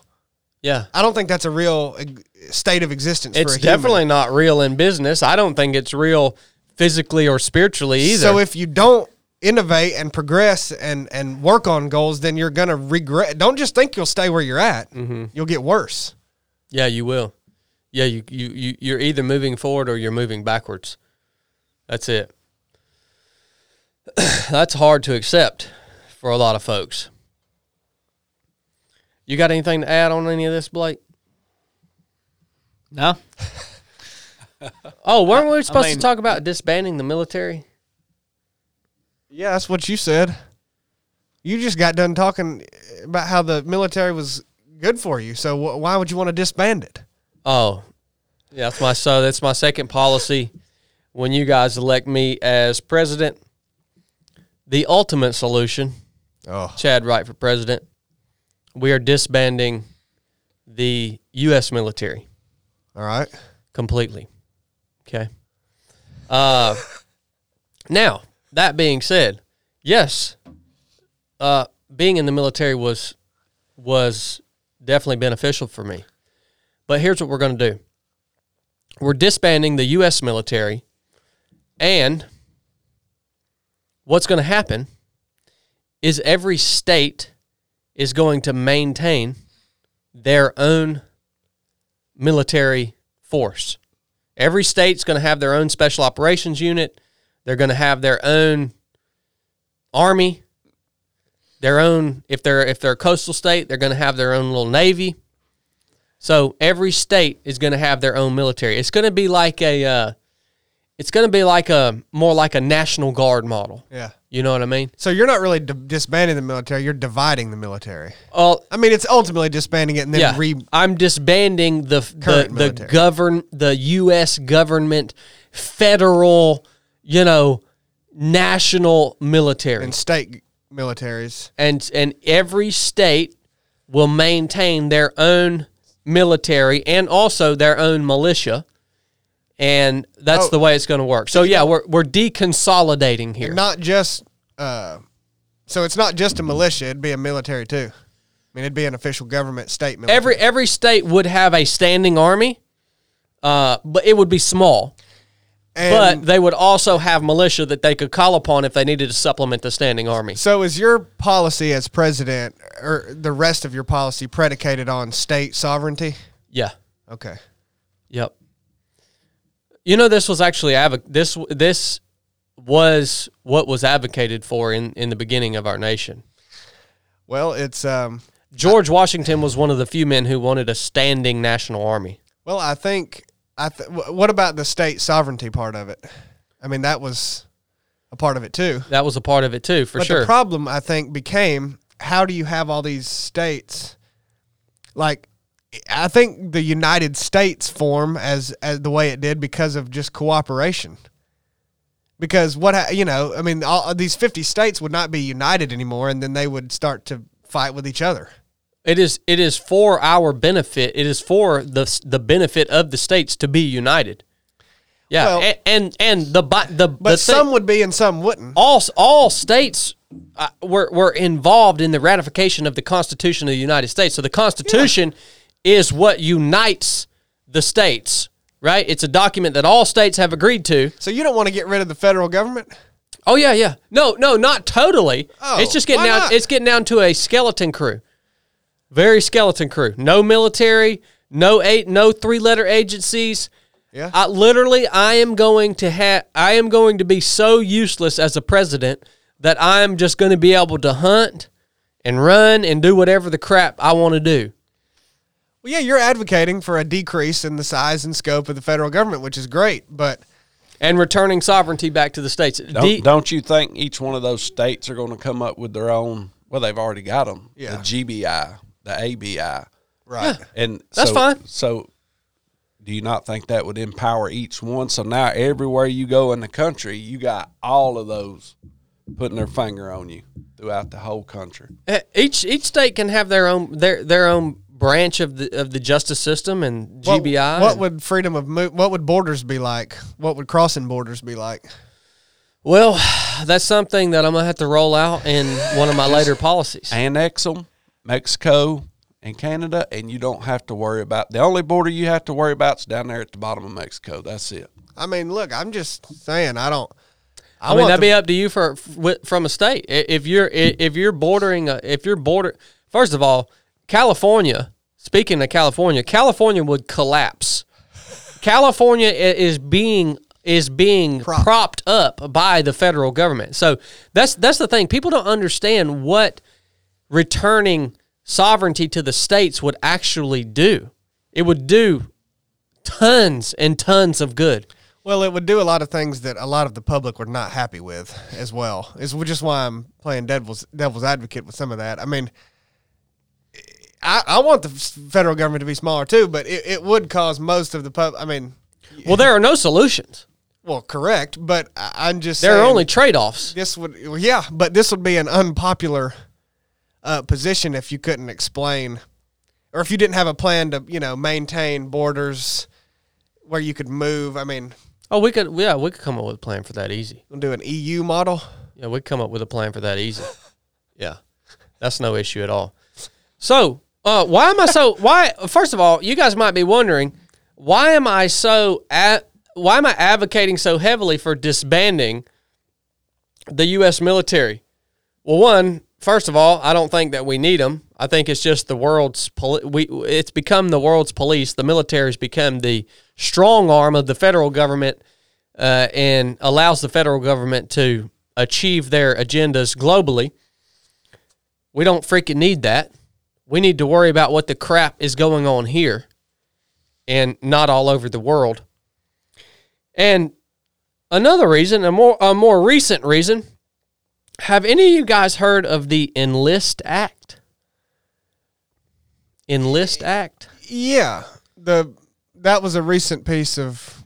Speaker 1: Yeah.
Speaker 3: i don't think that's a real state of existence for
Speaker 1: It's
Speaker 3: a human.
Speaker 1: definitely not real in business. I don't think it's real physically or spiritually either.
Speaker 3: So if you don't innovate and progress and and work on goals, then you're gonna regret. Don't just think you'll stay where you're at.
Speaker 1: Mm-hmm.
Speaker 3: You'll get worse.
Speaker 1: Yeah, you will. Yeah, you, you, you, you're either moving forward or you're moving backwards. That's it. That's hard to accept for a lot of folks. You got anything to add on any of this, Blake?
Speaker 2: No,
Speaker 1: Oh, weren't we supposed
Speaker 2: mean-
Speaker 1: to talk about disbanding the military?
Speaker 3: Yeah, that's what you said. You just got done talking about how the military was good for you. So wh- why would you want to disband it?
Speaker 1: Oh, yeah, that's my so that's my second policy. When you guys elect me as president, the ultimate solution,
Speaker 3: Oh,
Speaker 1: Chadd Wright for president, we are disbanding the U.S. military
Speaker 3: all right.
Speaker 1: completely. Okay. Uh, now that being said, yes, uh, being in the military was was definitely beneficial for me. But here's what we're going to do: we're disbanding the U.S. military, and what's going to happen is every state is going to maintain their own military force. Every state's going to have their own special operations unit. They're going to have their own army, their own if they're if they're a coastal state, they're going to have their own little navy. So every state is going to have their own military. It's going to be like a uh, it's going to be like a more like a national guard model.
Speaker 3: Yeah.
Speaker 1: You know what I mean?
Speaker 3: So you're not really di- disbanding the military; you're dividing the military.
Speaker 1: Well,
Speaker 3: I mean, it's ultimately disbanding it and then
Speaker 1: yeah,
Speaker 3: re.
Speaker 1: I'm disbanding the the, the govern the U.S. government, federal, you know, national military,
Speaker 3: and state militaries.
Speaker 1: and and every state will maintain their own military and also their own militia, and that's
Speaker 3: Oh.
Speaker 1: the way it's going to work. So yeah, we're we're deconsolidating here.
Speaker 3: Not just. Uh, so it's not just a militia; it'd be a military too. I mean, it'd be an official government state military.
Speaker 1: every every state would have a standing army, uh, but it would be small.
Speaker 3: and
Speaker 1: but they would also have militia that they could call upon if they needed to supplement the standing army.
Speaker 3: So is your policy as president, or the rest of your policy, predicated on state sovereignty?
Speaker 1: Yeah.
Speaker 3: Okay.
Speaker 1: Yep. You know, this was actually this this was what was advocated for in in the beginning of our nation.
Speaker 3: Well, it's um.
Speaker 1: George Washington was one of the few men who wanted a standing national army.
Speaker 3: Well, I think I. Th- what about the state sovereignty part of it? I mean, that was a part of it too.
Speaker 1: That was a part of it too, for
Speaker 3: but
Speaker 1: sure.
Speaker 3: the problem I think became how do you have all these states? Like, I think the United States form as as the way it did because of just cooperation. Because what you know, I mean, all these fifty states would not be united anymore, and then they would start to fight with each other.
Speaker 1: it is it is for our benefit. It is for the the benefit of the states to be united. Yeah,
Speaker 3: Well-
Speaker 1: and, and and the the
Speaker 3: But
Speaker 1: the
Speaker 3: some
Speaker 1: thing-
Speaker 3: would be and some wouldn't.
Speaker 1: all all states uh, were were involved in the ratification of the Constitution of the United States. So the Constitution is what unites the states, right? It's a document that all states have agreed to.
Speaker 3: So you don't want to get rid of the federal government?
Speaker 1: Oh yeah, yeah. No, no, not totally.
Speaker 3: Oh,
Speaker 1: it's just getting down.
Speaker 3: not?
Speaker 1: It's getting down to a skeleton crew, very skeleton crew. No military, no eight, no three letter agencies.
Speaker 3: Yeah.
Speaker 1: I literally, I am going to have. I am going to be so useless as a president that I am just going to be able to hunt and run and do whatever the crap I want to do.
Speaker 3: Well, yeah, you're advocating for a decrease in the size and scope of the federal government, which is great, but
Speaker 1: And returning sovereignty back to the states.
Speaker 4: Don't,
Speaker 1: De-
Speaker 4: don't you think each one of those states are going to come up with their own? Well, they've already got them.
Speaker 3: Yeah.
Speaker 4: The GBI, the ABI,
Speaker 3: right.
Speaker 4: and
Speaker 1: That's
Speaker 4: so,
Speaker 1: fine.
Speaker 4: So, do you not think that would empower each one? So now everywhere you go in the country, you got all of those putting their finger on you throughout the whole country.
Speaker 1: Eh, Each each state can have their own their their own branch of the of the justice system and GBI.
Speaker 3: What,
Speaker 1: and-
Speaker 3: would freedom of move? What would borders be like? What would crossing borders be like?
Speaker 1: well, that's something that I'm gonna have to roll out in one of my later policies.
Speaker 4: Annex them, Mexico and Canada, and you don't have to worry about the only border you have to worry about is down there at the bottom of Mexico. That's it.
Speaker 3: I mean, look, I'm just saying, I don't.
Speaker 1: I, mean, that'd
Speaker 3: the-
Speaker 1: be up to you for f- from a state. If you're i- if you're bordering a, if you're border first of all, California. Speaking of California, California would collapse. California is being is being
Speaker 3: Prop.
Speaker 1: propped up by the federal government. So that's that's the thing. People don't understand what returning sovereignty to the states would actually do. It would do tons and tons of good.
Speaker 3: Well, it would do a lot of things that a lot of the public were not happy with as well. Is just why I'm playing devil's devil's advocate with some of that. I mean, I, I want the federal government to be smaller too, but it, it would cause most of the pub. I mean,
Speaker 1: Well, there are no solutions.
Speaker 3: well, correct, but I- I'm just
Speaker 1: There are only trade offs.
Speaker 3: this would yeah, but this would be an unpopular uh, position if you couldn't explain or if you didn't have a plan to you know maintain borders where you could move. I mean,
Speaker 1: Oh, we could, yeah, we could come up with a plan for that easy.
Speaker 3: we'll do an EU model.
Speaker 1: Yeah, we'd come up with a plan for that easy. Yeah, that's no issue at all. So, uh, why am I so? Why? First of all, you guys might be wondering why am I so? Why am I advocating so heavily for disbanding the U.S. military? Well, one, first of all, I don't think that we need them. I think it's just the world's poli- we. It's become the world's police. The military's become the strong arm of the federal government uh, and allows the federal government to achieve their agendas globally. We don't freaking need that. We need to worry about what the crap is going on here and not all over the world. And another reason, a more a more recent reason, have any of you guys heard of the Enlist Act? Enlist Act?
Speaker 3: Yeah, the that was a recent piece of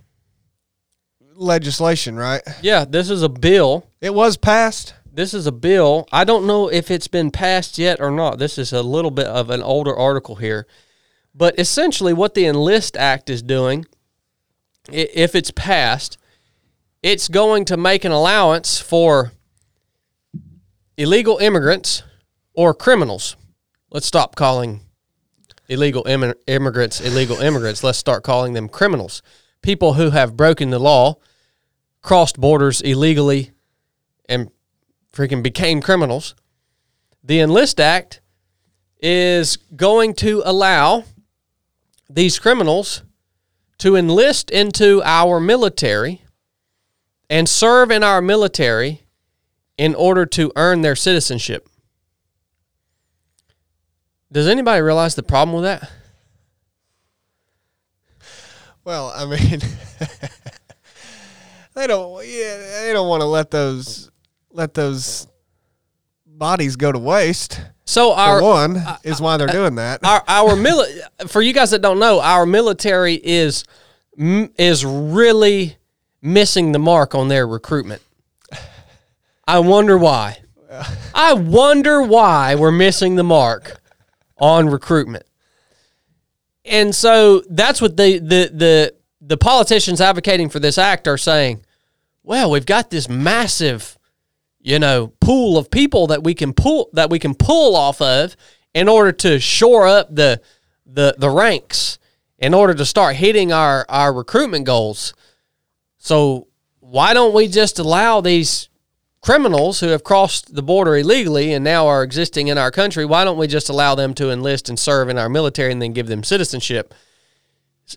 Speaker 3: legislation, right?
Speaker 1: Yeah, this is a bill
Speaker 3: It was passed.
Speaker 1: This is a bill. I don't know if it's been passed yet or not. This is a little bit of an older article here. But essentially, what the Enlist Act is doing, if it's passed, it's going to make an allowance for illegal immigrants or criminals. Let's stop calling illegal immi- immigrants illegal immigrants. Let's start calling them criminals. People who have broken the law, crossed borders illegally, and freaking became criminals. The Enlist Act is going to allow these criminals to enlist into our military and serve in our military in order to earn their citizenship. Does anybody realize the problem with that?
Speaker 3: Well, I mean, they don't. Yeah, they don't want to let those let those bodies go to waste.
Speaker 1: So
Speaker 3: For
Speaker 1: our
Speaker 3: one uh, is why they're uh, doing that.
Speaker 1: our our mili- for you guys that don't know, our military is m- is really missing the mark on their recruitment. I wonder why. I wonder why we're missing the mark on recruitment. And so that's what the the the the politicians advocating for this act are saying. Well, we've got this massive you know pool of people that we can pull that we can pull off of in order to shore up the the the ranks in order to start hitting our our recruitment goals. So why don't we just allow these criminals who have crossed the border illegally and now are existing in our country why don't we just allow them to enlist and serve in our military and then give them citizenship?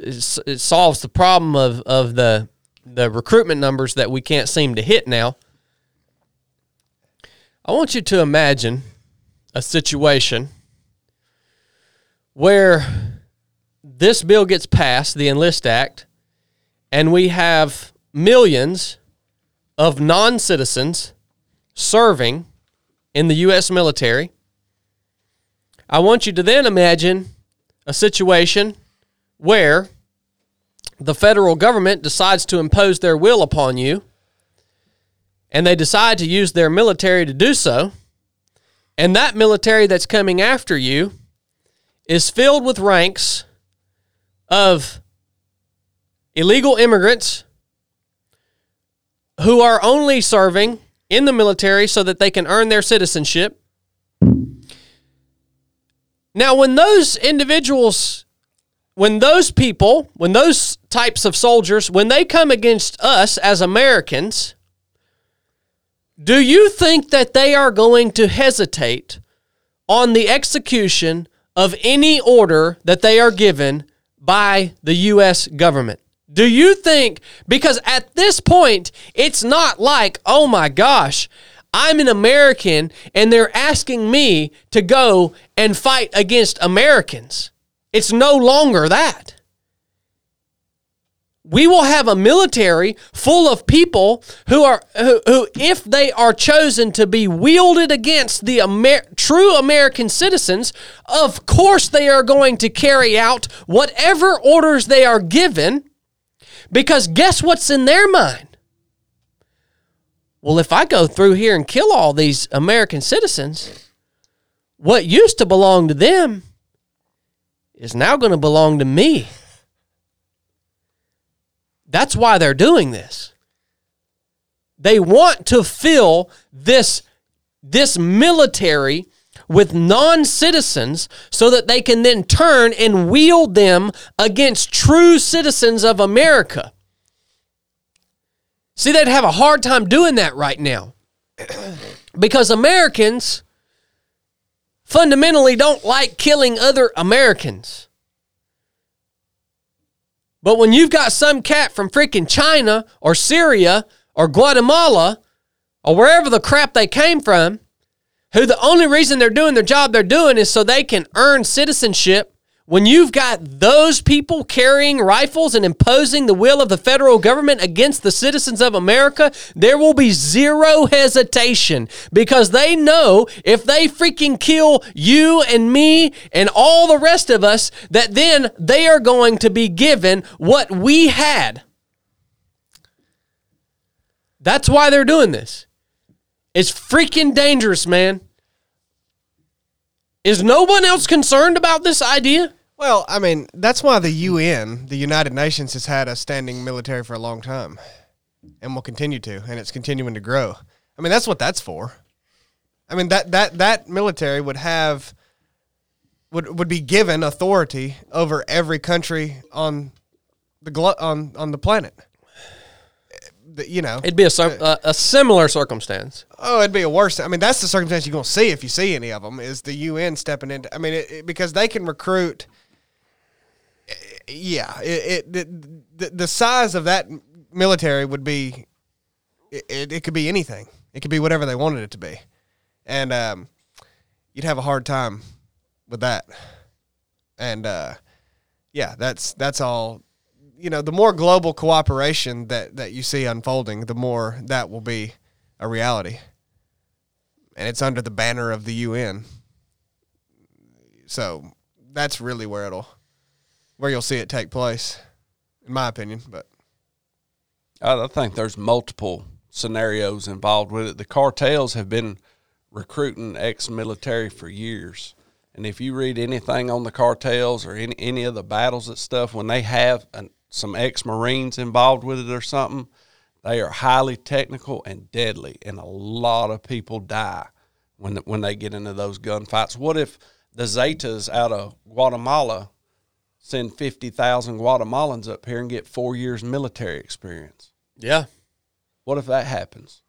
Speaker 1: It's- it solves the problem of of the the recruitment numbers that we can't seem to hit now I want you to imagine a situation where this bill gets passed, the Enlist Act, and we have millions of non citizens serving in the U.S. military. I want you to then imagine a situation where the federal government decides to impose their will upon you and they decide to use their military to do so, and that military that's coming after you is filled with ranks of illegal immigrants who are only serving in the military so that they can earn their citizenship. Now, when those individuals, when those people, when those types of soldiers, when they come against us as Americans, do you think that they are going to hesitate on the execution of any order that they are given by the U.S. government? Do you think, because at this point, it's not like, oh my gosh, I'm an American and they're asking me to go and fight against Americans. It's no longer that we will have a military full of people who are who, who if they are chosen to be wielded against the Amer- true American citizens, of course they are going to carry out whatever orders they are given because guess what's in their mind? well, if I go through here and kill all these American citizens, what used to belong to them is now going to belong to me. That's why they're doing this. They want to fill this, this military with non citizens so that they can then turn and wield them against true citizens of America. See, they'd have a hard time doing that right now because Americans fundamentally don't like killing other Americans. But when you've got some cat from freaking China or Syria or Guatemala or wherever the crap they came from, who the only reason they're doing their job they're doing is so they can earn citizenship when you've got those people carrying rifles and imposing the will of the federal government against the citizens of America, there will be zero hesitation because they know if they freaking kill you and me and all the rest of us, that then they are going to be given what we had. That's why they're doing this. It's freaking dangerous, man. Is no one else concerned about this idea?
Speaker 3: Well, I mean, that's why the UN, the United Nations, has had a standing military for a long time and will continue to, and it's continuing to grow. I mean, that's what that's for. I mean, that, that, that military would have, would, would be given authority over every country on the, glo- on, on the planet. You know,
Speaker 1: It'd be a, a, a similar circumstance.
Speaker 3: Oh, it'd be a worse. I mean, that's the circumstance you're going to see if you see any of them is the UN stepping in. I mean, it, it- because they can recruit. Yeah, it, it the, the the size of that military would be. It, it, it could be anything. It could be whatever they wanted it to be, and um, you'd have a hard time with that. And uh, yeah, that's that's all. You know, the more global cooperation that that you see unfolding, the more that will be a reality and it's under the banner of the UN. So that's really where it'll where you'll see it take place, in my opinion. But
Speaker 4: I think there's multiple scenarios involved with it. The cartels have been recruiting ex-military for years, and if you read anything on the cartels or any any of the battles and stuff, when they have an, some ex-marines involved with it or something, they are highly technical and deadly, and a lot of people die when when they get into those gunfights. What if the Zetas out of Guatemala send fifty thousand Guatemalans up here and get four years military experience?
Speaker 1: Yeah.
Speaker 4: What if that happens?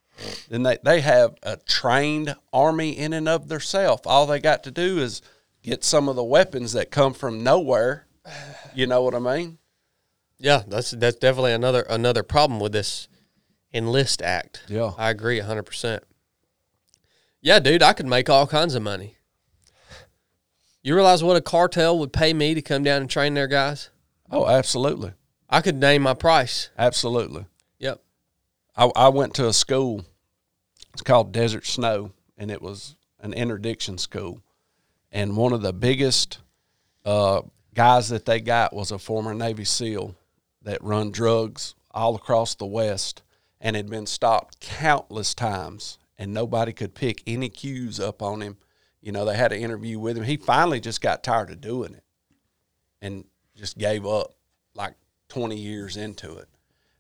Speaker 4: Then they, they have a trained army in and of theirself. All they got to do is get some of the weapons that come from nowhere. You know what I mean?
Speaker 1: Yeah, that's that's definitely another another problem with this enlist act.
Speaker 4: Yeah.
Speaker 1: I agree hundred percent. Yeah, dude, I could make all kinds of money. You realize what a cartel would pay me to come down and train their guys?
Speaker 4: Oh, absolutely.
Speaker 1: I could name my price.
Speaker 4: Absolutely.
Speaker 1: Yep.
Speaker 4: I, I went to a school. It's called Desert Snow, and it was an interdiction school. And one of the biggest uh, guys that they got was a former Navy SEAL that run drugs all across the West and had been stopped countless times, and nobody could pick any cues up on him. You know, they had an interview with him. He finally just got tired of doing it and just gave up like 20 years into it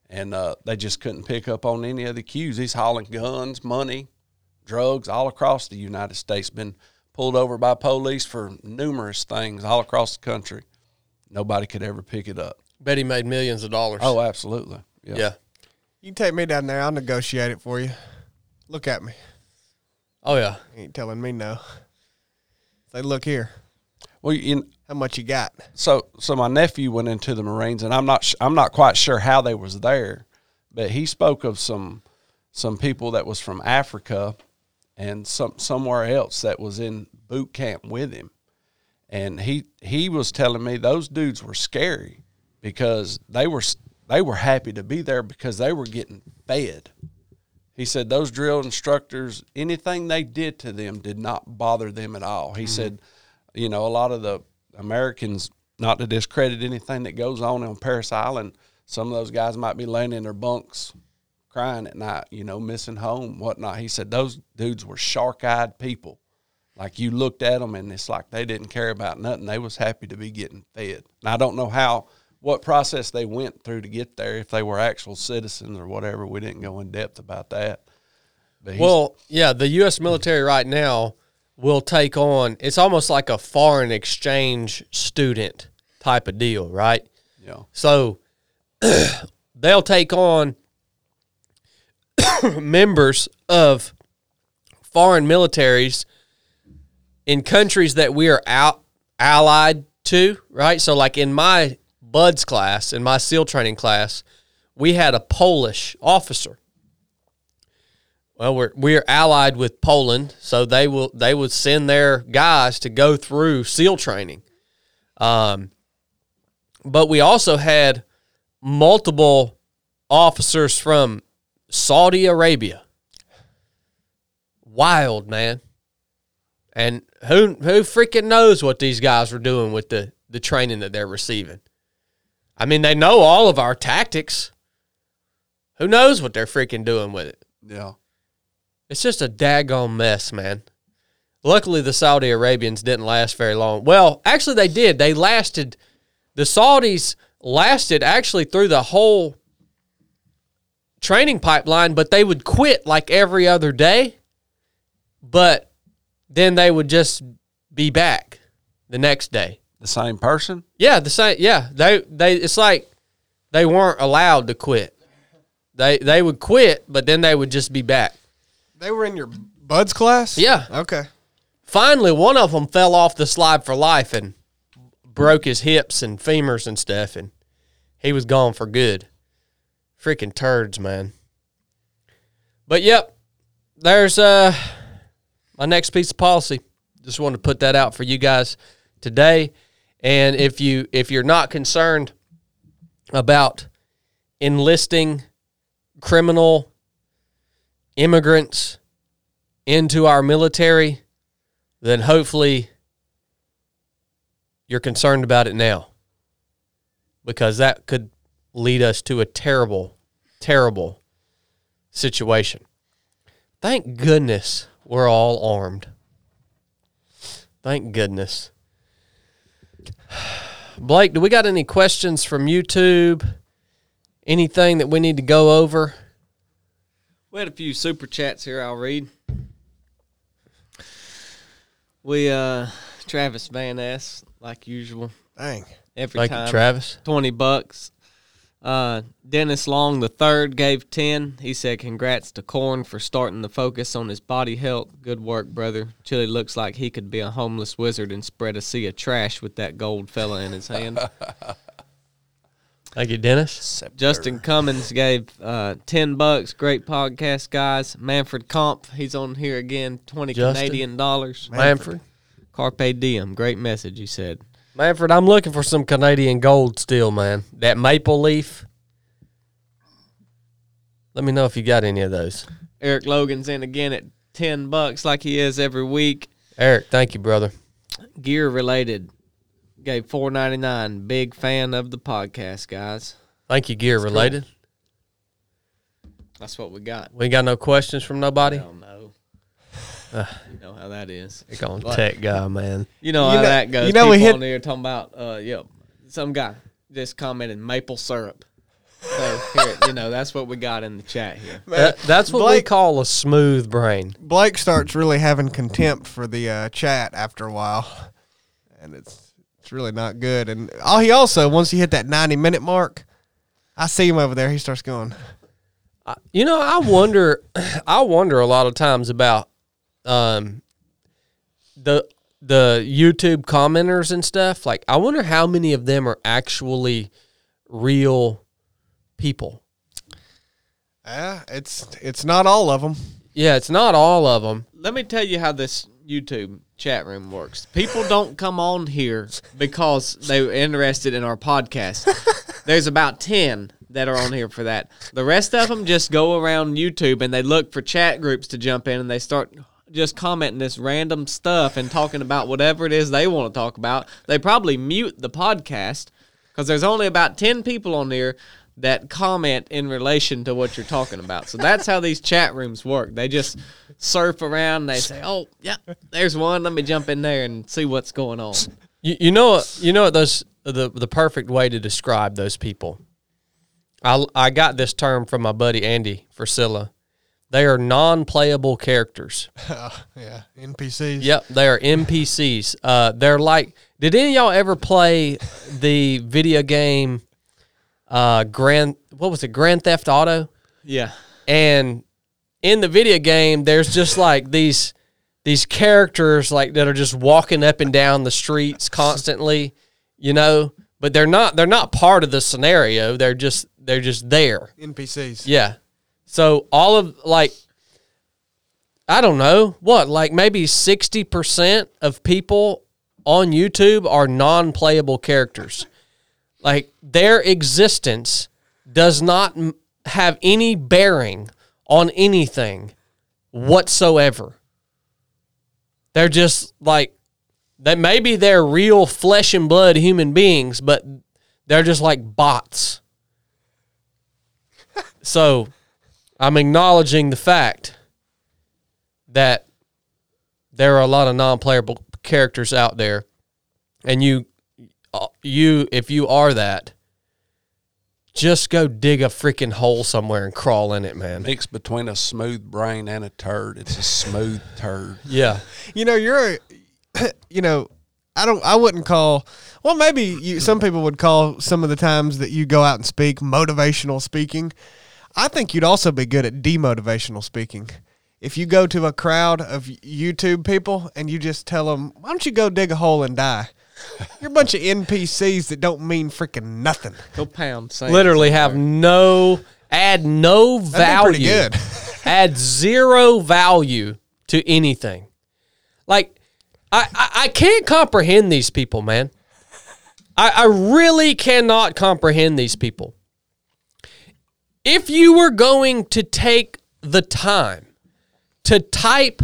Speaker 4: and uh, they just couldn't pick up on any of the cues. He's hauling guns, money, drugs all across the United States. Been pulled over by police for numerous things all across the country. Nobody could ever pick it up.
Speaker 1: Bet he made millions of dollars.
Speaker 4: Oh, absolutely. Yeah.
Speaker 1: yeah.
Speaker 3: you can take me down there. I'll negotiate it for you. Look at me.
Speaker 1: Oh yeah.
Speaker 3: You ain't telling me no. Say, look here.
Speaker 4: Well, you,
Speaker 3: How much you got?
Speaker 4: so so my nephew went into the Marines, and I'm not sh- I'm not quite sure how they was there, but he spoke of some some people that was from Africa and some somewhere else that was in boot camp with him, and he he was telling me those dudes were scary because they were they were happy to be there because they were getting fed. He said those drill instructors, anything they did to them did not bother them at all. He mm-hmm. said, you know, a lot of the Americans, not to discredit anything that goes on on Parris Island, some of those guys might be laying in their bunks crying at night, you know, missing home, whatnot. He said those dudes were shark eyed people. Like you looked at them and it's like they didn't care about nothing. They was happy to be getting fed. And I don't know how, what process they went through to get there, if they were actual citizens or whatever. We didn't go in depth about that.
Speaker 1: Well, yeah, the U.S. military right now will take on. It's almost like a foreign exchange student type of deal, right?
Speaker 4: know,
Speaker 1: So they'll take on members of foreign militaries in countries that we are out allied to, right? So like in my BUD/S class, in my SEAL training class, we had a Polish officer. Well, we're we're allied with Poland, so they will they would send their guys to go through SEAL training. Um, but we also had multiple officers from Saudi Arabia. Wild man, and who who freaking knows what these guys were doing with the the training that they're receiving? I mean, they know all of our tactics. Who knows what they're freaking doing with it?
Speaker 4: yeah.
Speaker 1: It's just a daggone mess, man. Luckily, the Saudi Arabians didn't last very long. Well, actually, they did. They lasted. The Saudis lasted actually through the whole training pipeline, but they would quit like every other day. But then they would just be back the next day.
Speaker 4: The same person?
Speaker 1: Yeah, the same. Yeah, they they. It's like they weren't allowed to quit. They they would quit, but then they would just be back.
Speaker 3: They were in your BUD/S class.
Speaker 1: Yeah.
Speaker 3: Okay.
Speaker 1: Finally, one of them fell off the slide for life and broke his hips and femurs and stuff, and he was gone for good. Freaking turds, man. But yep, there's uh my next piece of policy. Just wanted to put that out for you guys today. And if you if you're not concerned about enlisting criminal immigrants into our military, then hopefully you're concerned about it now because that could lead us to a terrible, terrible situation. Thank goodness we're all armed. Thank goodness. Blake, do we got any questions from YouTube? Anything that we need to go over?
Speaker 2: We had a few super chats here. I'll read. We uh Travis Van Ness, like usual,
Speaker 3: Dang.
Speaker 2: every
Speaker 1: Thank
Speaker 2: time.
Speaker 1: you, Travis.
Speaker 2: Twenty bucks. Uh, Dennis Long the third gave ten. He said, "Congrats to Corn for starting the focus on his body health. Good work, brother. Chili looks like he could be a homeless wizard and spread a sea of trash with that gold fella in his hand."
Speaker 1: Thank you, Dennis.
Speaker 2: Justin Cummins gave uh, ten bucks. Great podcast, guys. Manfred Comp, he's on here again. Twenty
Speaker 1: Justin?
Speaker 2: Canadian dollars.
Speaker 1: Manfred.
Speaker 2: Carpe diem. Great message. He said.
Speaker 1: Manfred, I'm looking for some Canadian gold still, man. That maple leaf. Let me know if you got any of those.
Speaker 2: Eric Logan's in again at ten bucks, like he is every week.
Speaker 1: Eric, thank you, brother.
Speaker 2: Gear related. Gave four ninety nine. Big fan of the podcast, guys.
Speaker 1: Thank you, gear related.
Speaker 2: That's what we got.
Speaker 1: We got no questions from nobody.
Speaker 2: I know. you know how that is.
Speaker 1: You're going tech guy, man.
Speaker 2: You know
Speaker 3: You
Speaker 2: how
Speaker 3: know-
Speaker 2: that goes.
Speaker 3: you know we
Speaker 2: People
Speaker 3: hit-
Speaker 2: on there talking about uh yep. Some guy just commented maple syrup. So here, you know, that's what we got in the chat here.
Speaker 1: That- that's what we call a smooth brain.
Speaker 3: Blake starts really having contempt for the uh, chat after a while, and it's it's really not good. And oh, he also once he hit that ninety minute mark, I see him over there. He starts going,
Speaker 1: You know, I wonder. I wonder a lot of times about um, the the YouTube commenters and stuff. Like, I wonder how many of them are actually real people.
Speaker 3: "Yeah, it's it's not all of them."
Speaker 1: Yeah, it's not all of them.
Speaker 2: Let me tell you how this YouTube chat room works. People don't come on here because they're interested in our podcast. There's about 10 that are on here for that. The rest of them just go around YouTube and they look for chat groups to jump in and they start just commenting this random stuff and talking about whatever it is they want to talk about. They probably mute the podcast because there's only about 10 people on there that comment in relation to what you're talking about. So that's how these chat rooms work. They just surf around and they say, "Oh, yeah, there's one. Let me jump in there and see what's going on."
Speaker 1: You, you know? You know? Those the the perfect way to describe those people. I I got this term from my buddy Andy Frisella. They are non-playable characters.
Speaker 3: yeah, NPCs.
Speaker 1: Yep, they are NPCs. Uh, they're like. Did any of y'all ever play the video game? Uh, Grand. What was it? Grand Theft Auto.
Speaker 2: Yeah.
Speaker 1: and in the video game there's just like these these characters like that are just walking up and down the streets constantly you know but they're not they're not part of the scenario they're just they're just there
Speaker 3: NPCs.
Speaker 1: yeah so all of like i don't know what like maybe 60% of people on youtube are non-playable characters like their existence does not have any bearing on anything whatsoever. They're just like that maybe they're real flesh and blood human beings, but they're just like bots. so I'm acknowledging the fact that there are a lot of non-playable characters out there and you uh, you if you are that just go dig a freaking hole somewhere and crawl in it man
Speaker 4: Mix between a smooth brain and a turd. It's a smooth turd.
Speaker 1: yeah
Speaker 3: You know, you're, you know, I don't, I wouldn't call. Well, maybe you, some people would call some of the times that you go out and speak motivational speaking. I think you'd also be good at demotivational speaking. If you go to a crowd of YouTube people and you just tell them, "Why don't you go dig a hole and die?" You're a bunch of NPCs that don't mean freaking nothing.
Speaker 2: Go pound sand.
Speaker 1: literally have no add no
Speaker 3: That'd be
Speaker 1: value
Speaker 3: pretty good.
Speaker 1: add zero value to anything like I, I i can't comprehend these people man I, I really cannot comprehend these people if you were going to take the time to type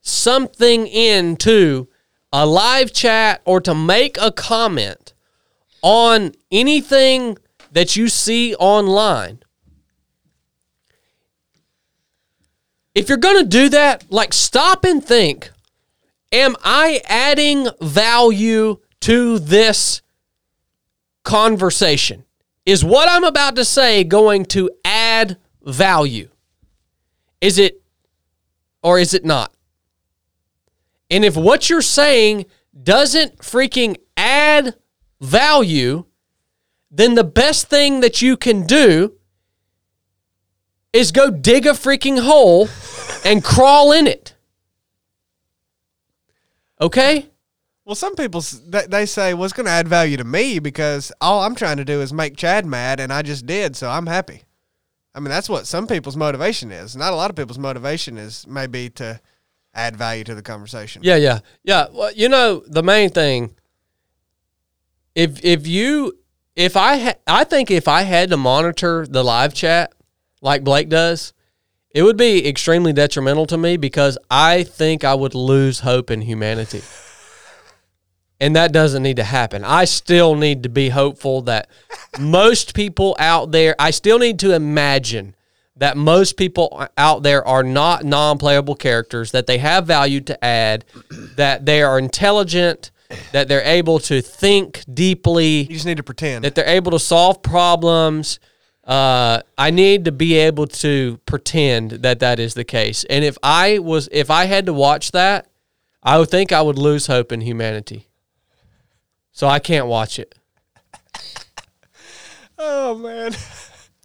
Speaker 1: something into a live chat or to make a comment on anything that you see online, if you're going to do that, like stop and think Am I adding value to this conversation? Is what I'm about to say going to add value? Is it or is it not? And if what you're saying doesn't freaking add value, then the best thing that you can do is go dig a freaking hole and crawl in it. Okay?
Speaker 3: Well, some people they, they say, "Well, it's going to add value to me because all I'm trying to do is make Chadd mad, and I just did, so I'm happy." I mean, that's what some people's motivation is. Not a lot of people's motivation is maybe to add value to the conversation.
Speaker 1: Yeah, yeah, yeah. Well, you know, the main thing. If if you if I ha- I think if I had to monitor the live chat like Blake does, it would be extremely detrimental to me because I think I would lose hope in humanity. And that doesn't need to happen. I still need to be hopeful that most people out there, I still need to imagine that most people out there are not non playable characters, that they have value to add, that they are intelligent, that they're able to think deeply,
Speaker 3: You just need to pretend.
Speaker 1: that they're able to solve problems. Uh, I need to be able to pretend that that is the case. And if I was, if I had to watch that, I would think I would lose hope in humanity. So I can't watch it.
Speaker 3: oh man.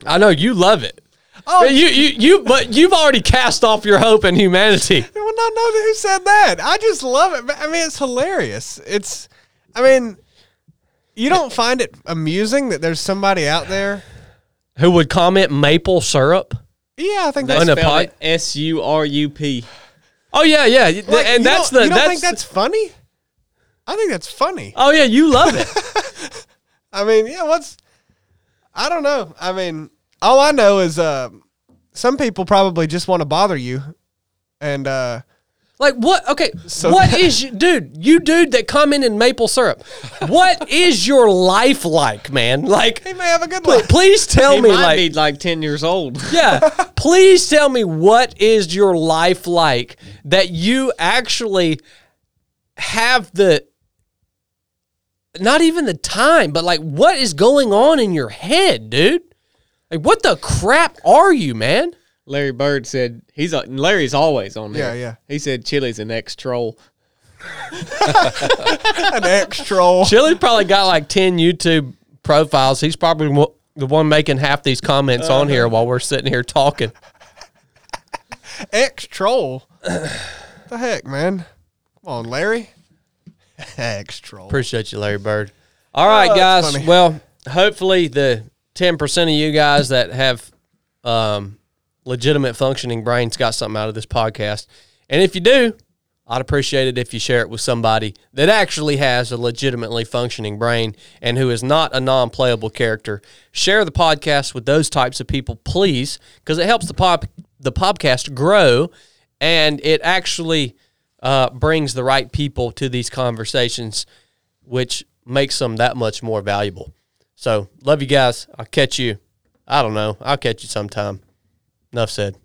Speaker 1: I know you love it.
Speaker 3: Oh,
Speaker 1: you, you, you, but you've already cast off your hope in humanity.
Speaker 3: well, no, no, who said that? I just love it. I mean, it's hilarious. It's, I mean, you don't find it amusing that there's somebody out there.
Speaker 1: Who would comment maple syrup?
Speaker 3: Yeah, I think that's.
Speaker 2: Spelled S U R U P.
Speaker 1: Oh yeah, yeah,
Speaker 3: like,
Speaker 1: and that's
Speaker 3: don't-
Speaker 1: the
Speaker 3: You don't
Speaker 1: that's,
Speaker 3: think that's funny? I think that's funny.
Speaker 1: oh yeah, you love it.
Speaker 3: I mean, yeah, what's I don't know. I mean, all I know is uh some people probably just want to bother you and uh
Speaker 1: Like what? Okay, what is you, dude? You dude that come in in maple syrup. What is your life like, man? Like,
Speaker 3: He may have a good
Speaker 1: pl-
Speaker 3: life.
Speaker 1: please tell
Speaker 2: He
Speaker 1: me,
Speaker 2: might
Speaker 1: like,
Speaker 2: be like ten years old.
Speaker 1: yeah, please tell me what is your life like that you actually have the not even the time, but like what is going on in your head, dude? Like what the crap are you, man?
Speaker 2: Larry Bird said he's a, Larry's always on there.
Speaker 3: Yeah, yeah.
Speaker 2: He said Chili's an ex troll.
Speaker 3: An ex troll.
Speaker 1: Chili's probably got like 10 YouTube profiles. He's probably wa- the one making half these comments on here while we're sitting here talking.
Speaker 3: Ex troll. the heck, man? Come on, Larry. Ex troll.
Speaker 1: Appreciate you, Larry Bird. All right,
Speaker 3: Oh,
Speaker 1: guys. Well, hopefully the 10% of you guys that have um, legitimate functioning brains got something out of this podcast. And if you do, I'd appreciate it if you share it with somebody that actually has a legitimately functioning brain and who is not a non playable character. Share the podcast with those types of people, please, because it helps the pop the podcast grow and it actually uh, brings the right people to these conversations, which makes them that much more valuable. So, love you guys. I'll catch you. I don't know. I'll catch you sometime. Enough said.